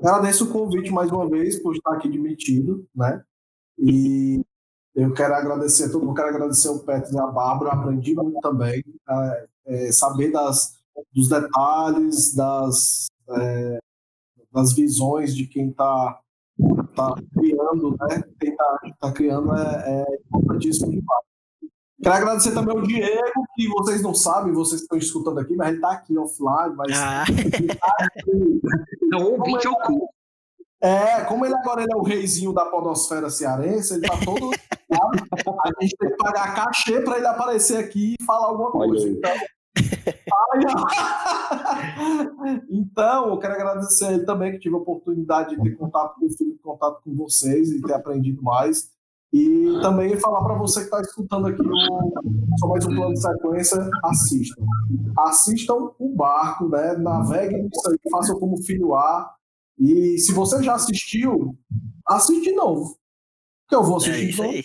Agradeço o convite mais uma vez por estar aqui admitido, né? E eu quero agradecer todo mundo, quero agradecer o Petro e a Bárbara, aprendi muito também, é, é, saber das, dos detalhes, das, é, das visões de quem está tá criando, né? Quem está tá criando é, é importantíssimo demais. Quero agradecer também ao Diego, que vocês não sabem, vocês estão escutando aqui, mas ele está aqui offline, mas. Ah.
Não, ouvinte oculto.
É, como ele agora ele é o reizinho da podosfera cearense, ele tá todo. a gente tem que pagar cachê para ele aparecer aqui e falar alguma coisa. Então, então, eu quero agradecer a ele também, que tive a oportunidade de ter contato com o filme, contato com vocês e ter aprendido mais. E também falar para você que está escutando aqui no, só mais um plano de sequência, assistam. Assistam o barco, né? Naveguem isso aí, façam como filho A. E se você já assistiu, assiste de novo. Que eu vou assistir.
É isso
então,
aí.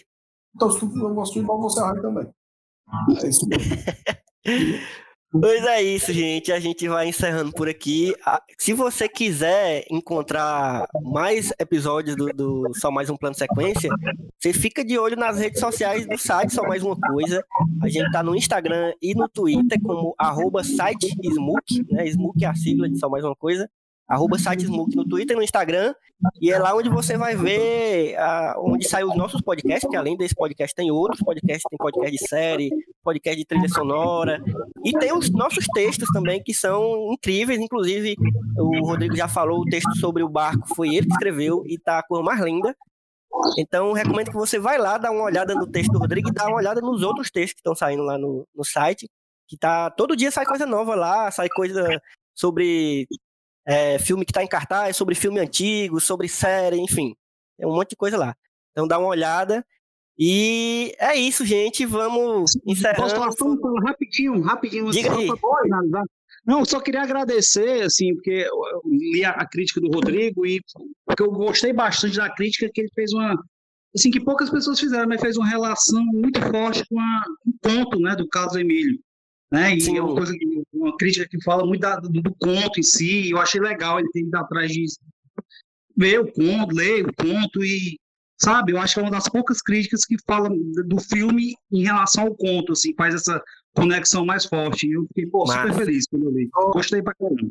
então, se tu não gostou de novo, você vai também. É isso mesmo.
Pois é isso, gente. A gente vai encerrando por aqui. Se você quiser encontrar mais episódios do, do Só Mais Um Plano Sequência, você fica de olho nas redes sociais do site Só Mais Uma Coisa. A gente tá no Instagram e no Twitter como arroba site Smook, né? Smook é a sigla de Só Mais Uma Coisa. Arroba site Smook no Twitter e no Instagram. E é lá onde você vai ver ah, onde saem os nossos podcasts, que além desse podcast tem outros podcasts, tem podcast de série, podcast de trilha sonora. E tem os nossos textos também, que são incríveis. Inclusive, o Rodrigo já falou, o texto sobre o barco foi ele que escreveu e tá a cor mais linda. Então, recomendo que você vai lá, dá uma olhada no texto do Rodrigo e dá uma olhada nos outros textos que estão saindo lá no, no site. Que tá. Todo dia sai coisa nova lá, sai coisa sobre é, filme que tá em cartaz, sobre filme antigo, sobre série, enfim. Tem um monte de coisa lá. Então dá uma olhada. E é isso, gente. Vamos encerrando.
Posso falar só um rapidinho, rapidinho.
Diga
só
aí.
Não, só queria agradecer, assim, porque eu li a, crítica do Rodrigo e porque eu gostei bastante da crítica que ele fez uma, assim, que poucas pessoas fizeram, mas fez uma relação muito forte com a, o conto, né, do caso Emílio, né, e
Sim.
é uma coisa, que- uma crítica que fala muito da- do, do conto em si, eu achei legal ele ter ido atrás disso, ver o conto, ler o conto e, sabe, eu acho que é uma das poucas críticas que fala do filme em relação ao conto, assim, faz essa conexão mais forte. Eu fiquei, pô, super feliz quando eu li. Gostei pra caramba.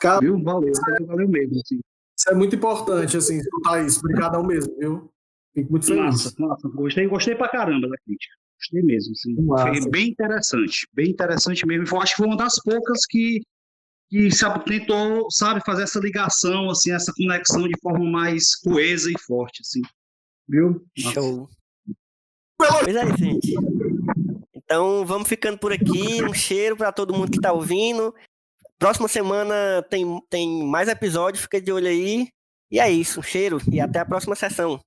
Cara,
Viu? Valeu, valeu mesmo, assim.
isso é muito importante, assim, escutar isso. Obrigadão mesmo, viu? Fico muito feliz.
Massa, massa. Gostei, gostei pra caramba da crítica. Gostei mesmo, assim.
Massa.
Foi bem interessante, bem interessante mesmo. Eu acho que foi uma das poucas que, que sabe, tentou, sabe, fazer essa ligação, assim, essa conexão de forma mais coesa e forte, assim. Viu?
Show. Pois é, gente. Então vamos ficando por aqui. Um cheiro para todo mundo que tá ouvindo. Próxima semana tem, tem mais episódio, fica de olho aí. E é isso, um cheiro e até a próxima sessão.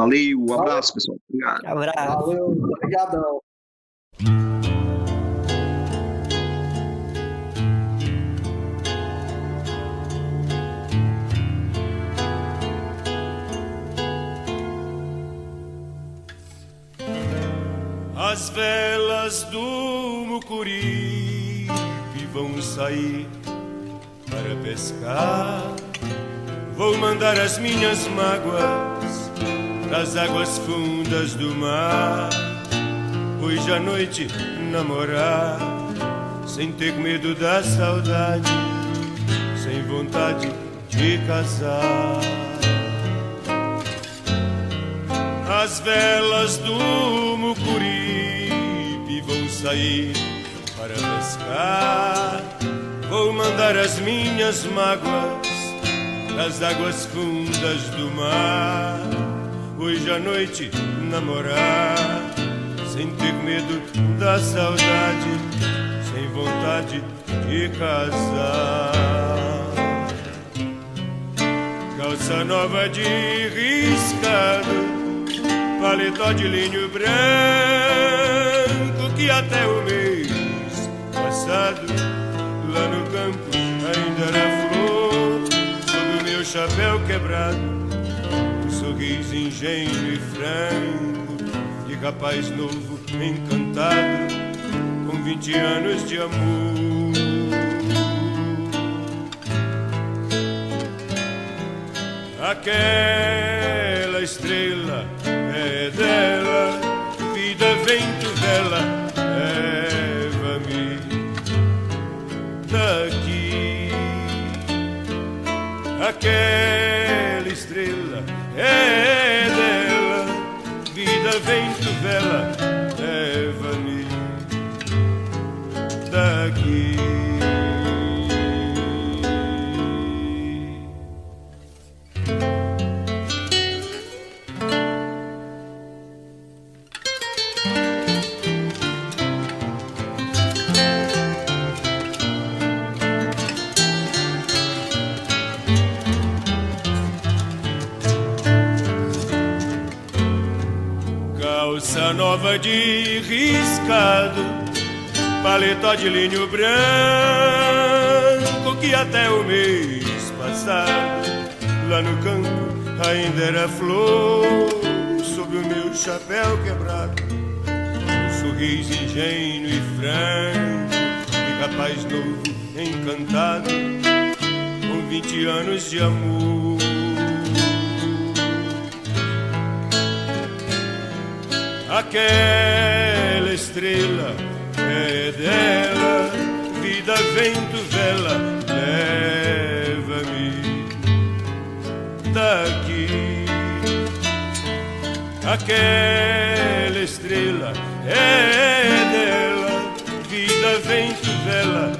Valeu, um abraço, pessoal. Obrigado.
Abraço.
Valeu, obrigadão.
As velas do Mucuripe vão sair para pescar. Vou mandar as minhas mágoas das águas fundas do mar. Hoje à noite namorar, sem ter medo da saudade, sem vontade de casar. As velas do Mucuripe vão sair para pescar. Vou mandar as minhas mágoas das águas fundas do mar. Hoje à noite namorar, sem ter medo da saudade, sem vontade de casar. Calça nova de riscado paletó de linho branco que até o mês passado lá no campo ainda era flor sob o meu chapéu quebrado sorriso ingênuo e franco de rapaz novo encantado com 20 anos de amor Aquela estrela é dela, vida vento dela, leva-me daqui. Aquela é dela, vida vento nova de riscado, paletó de linho branco que até o mês passado, lá no campo, ainda era flor sob o meu chapéu quebrado. Um sorriso ingênuo e franco, de rapaz novo, encantado, com vinte anos de amor. aquela estrela é dela, vida, vento, vela, leva-me daqui. Aquela estrela é dela, vida, vento, vela,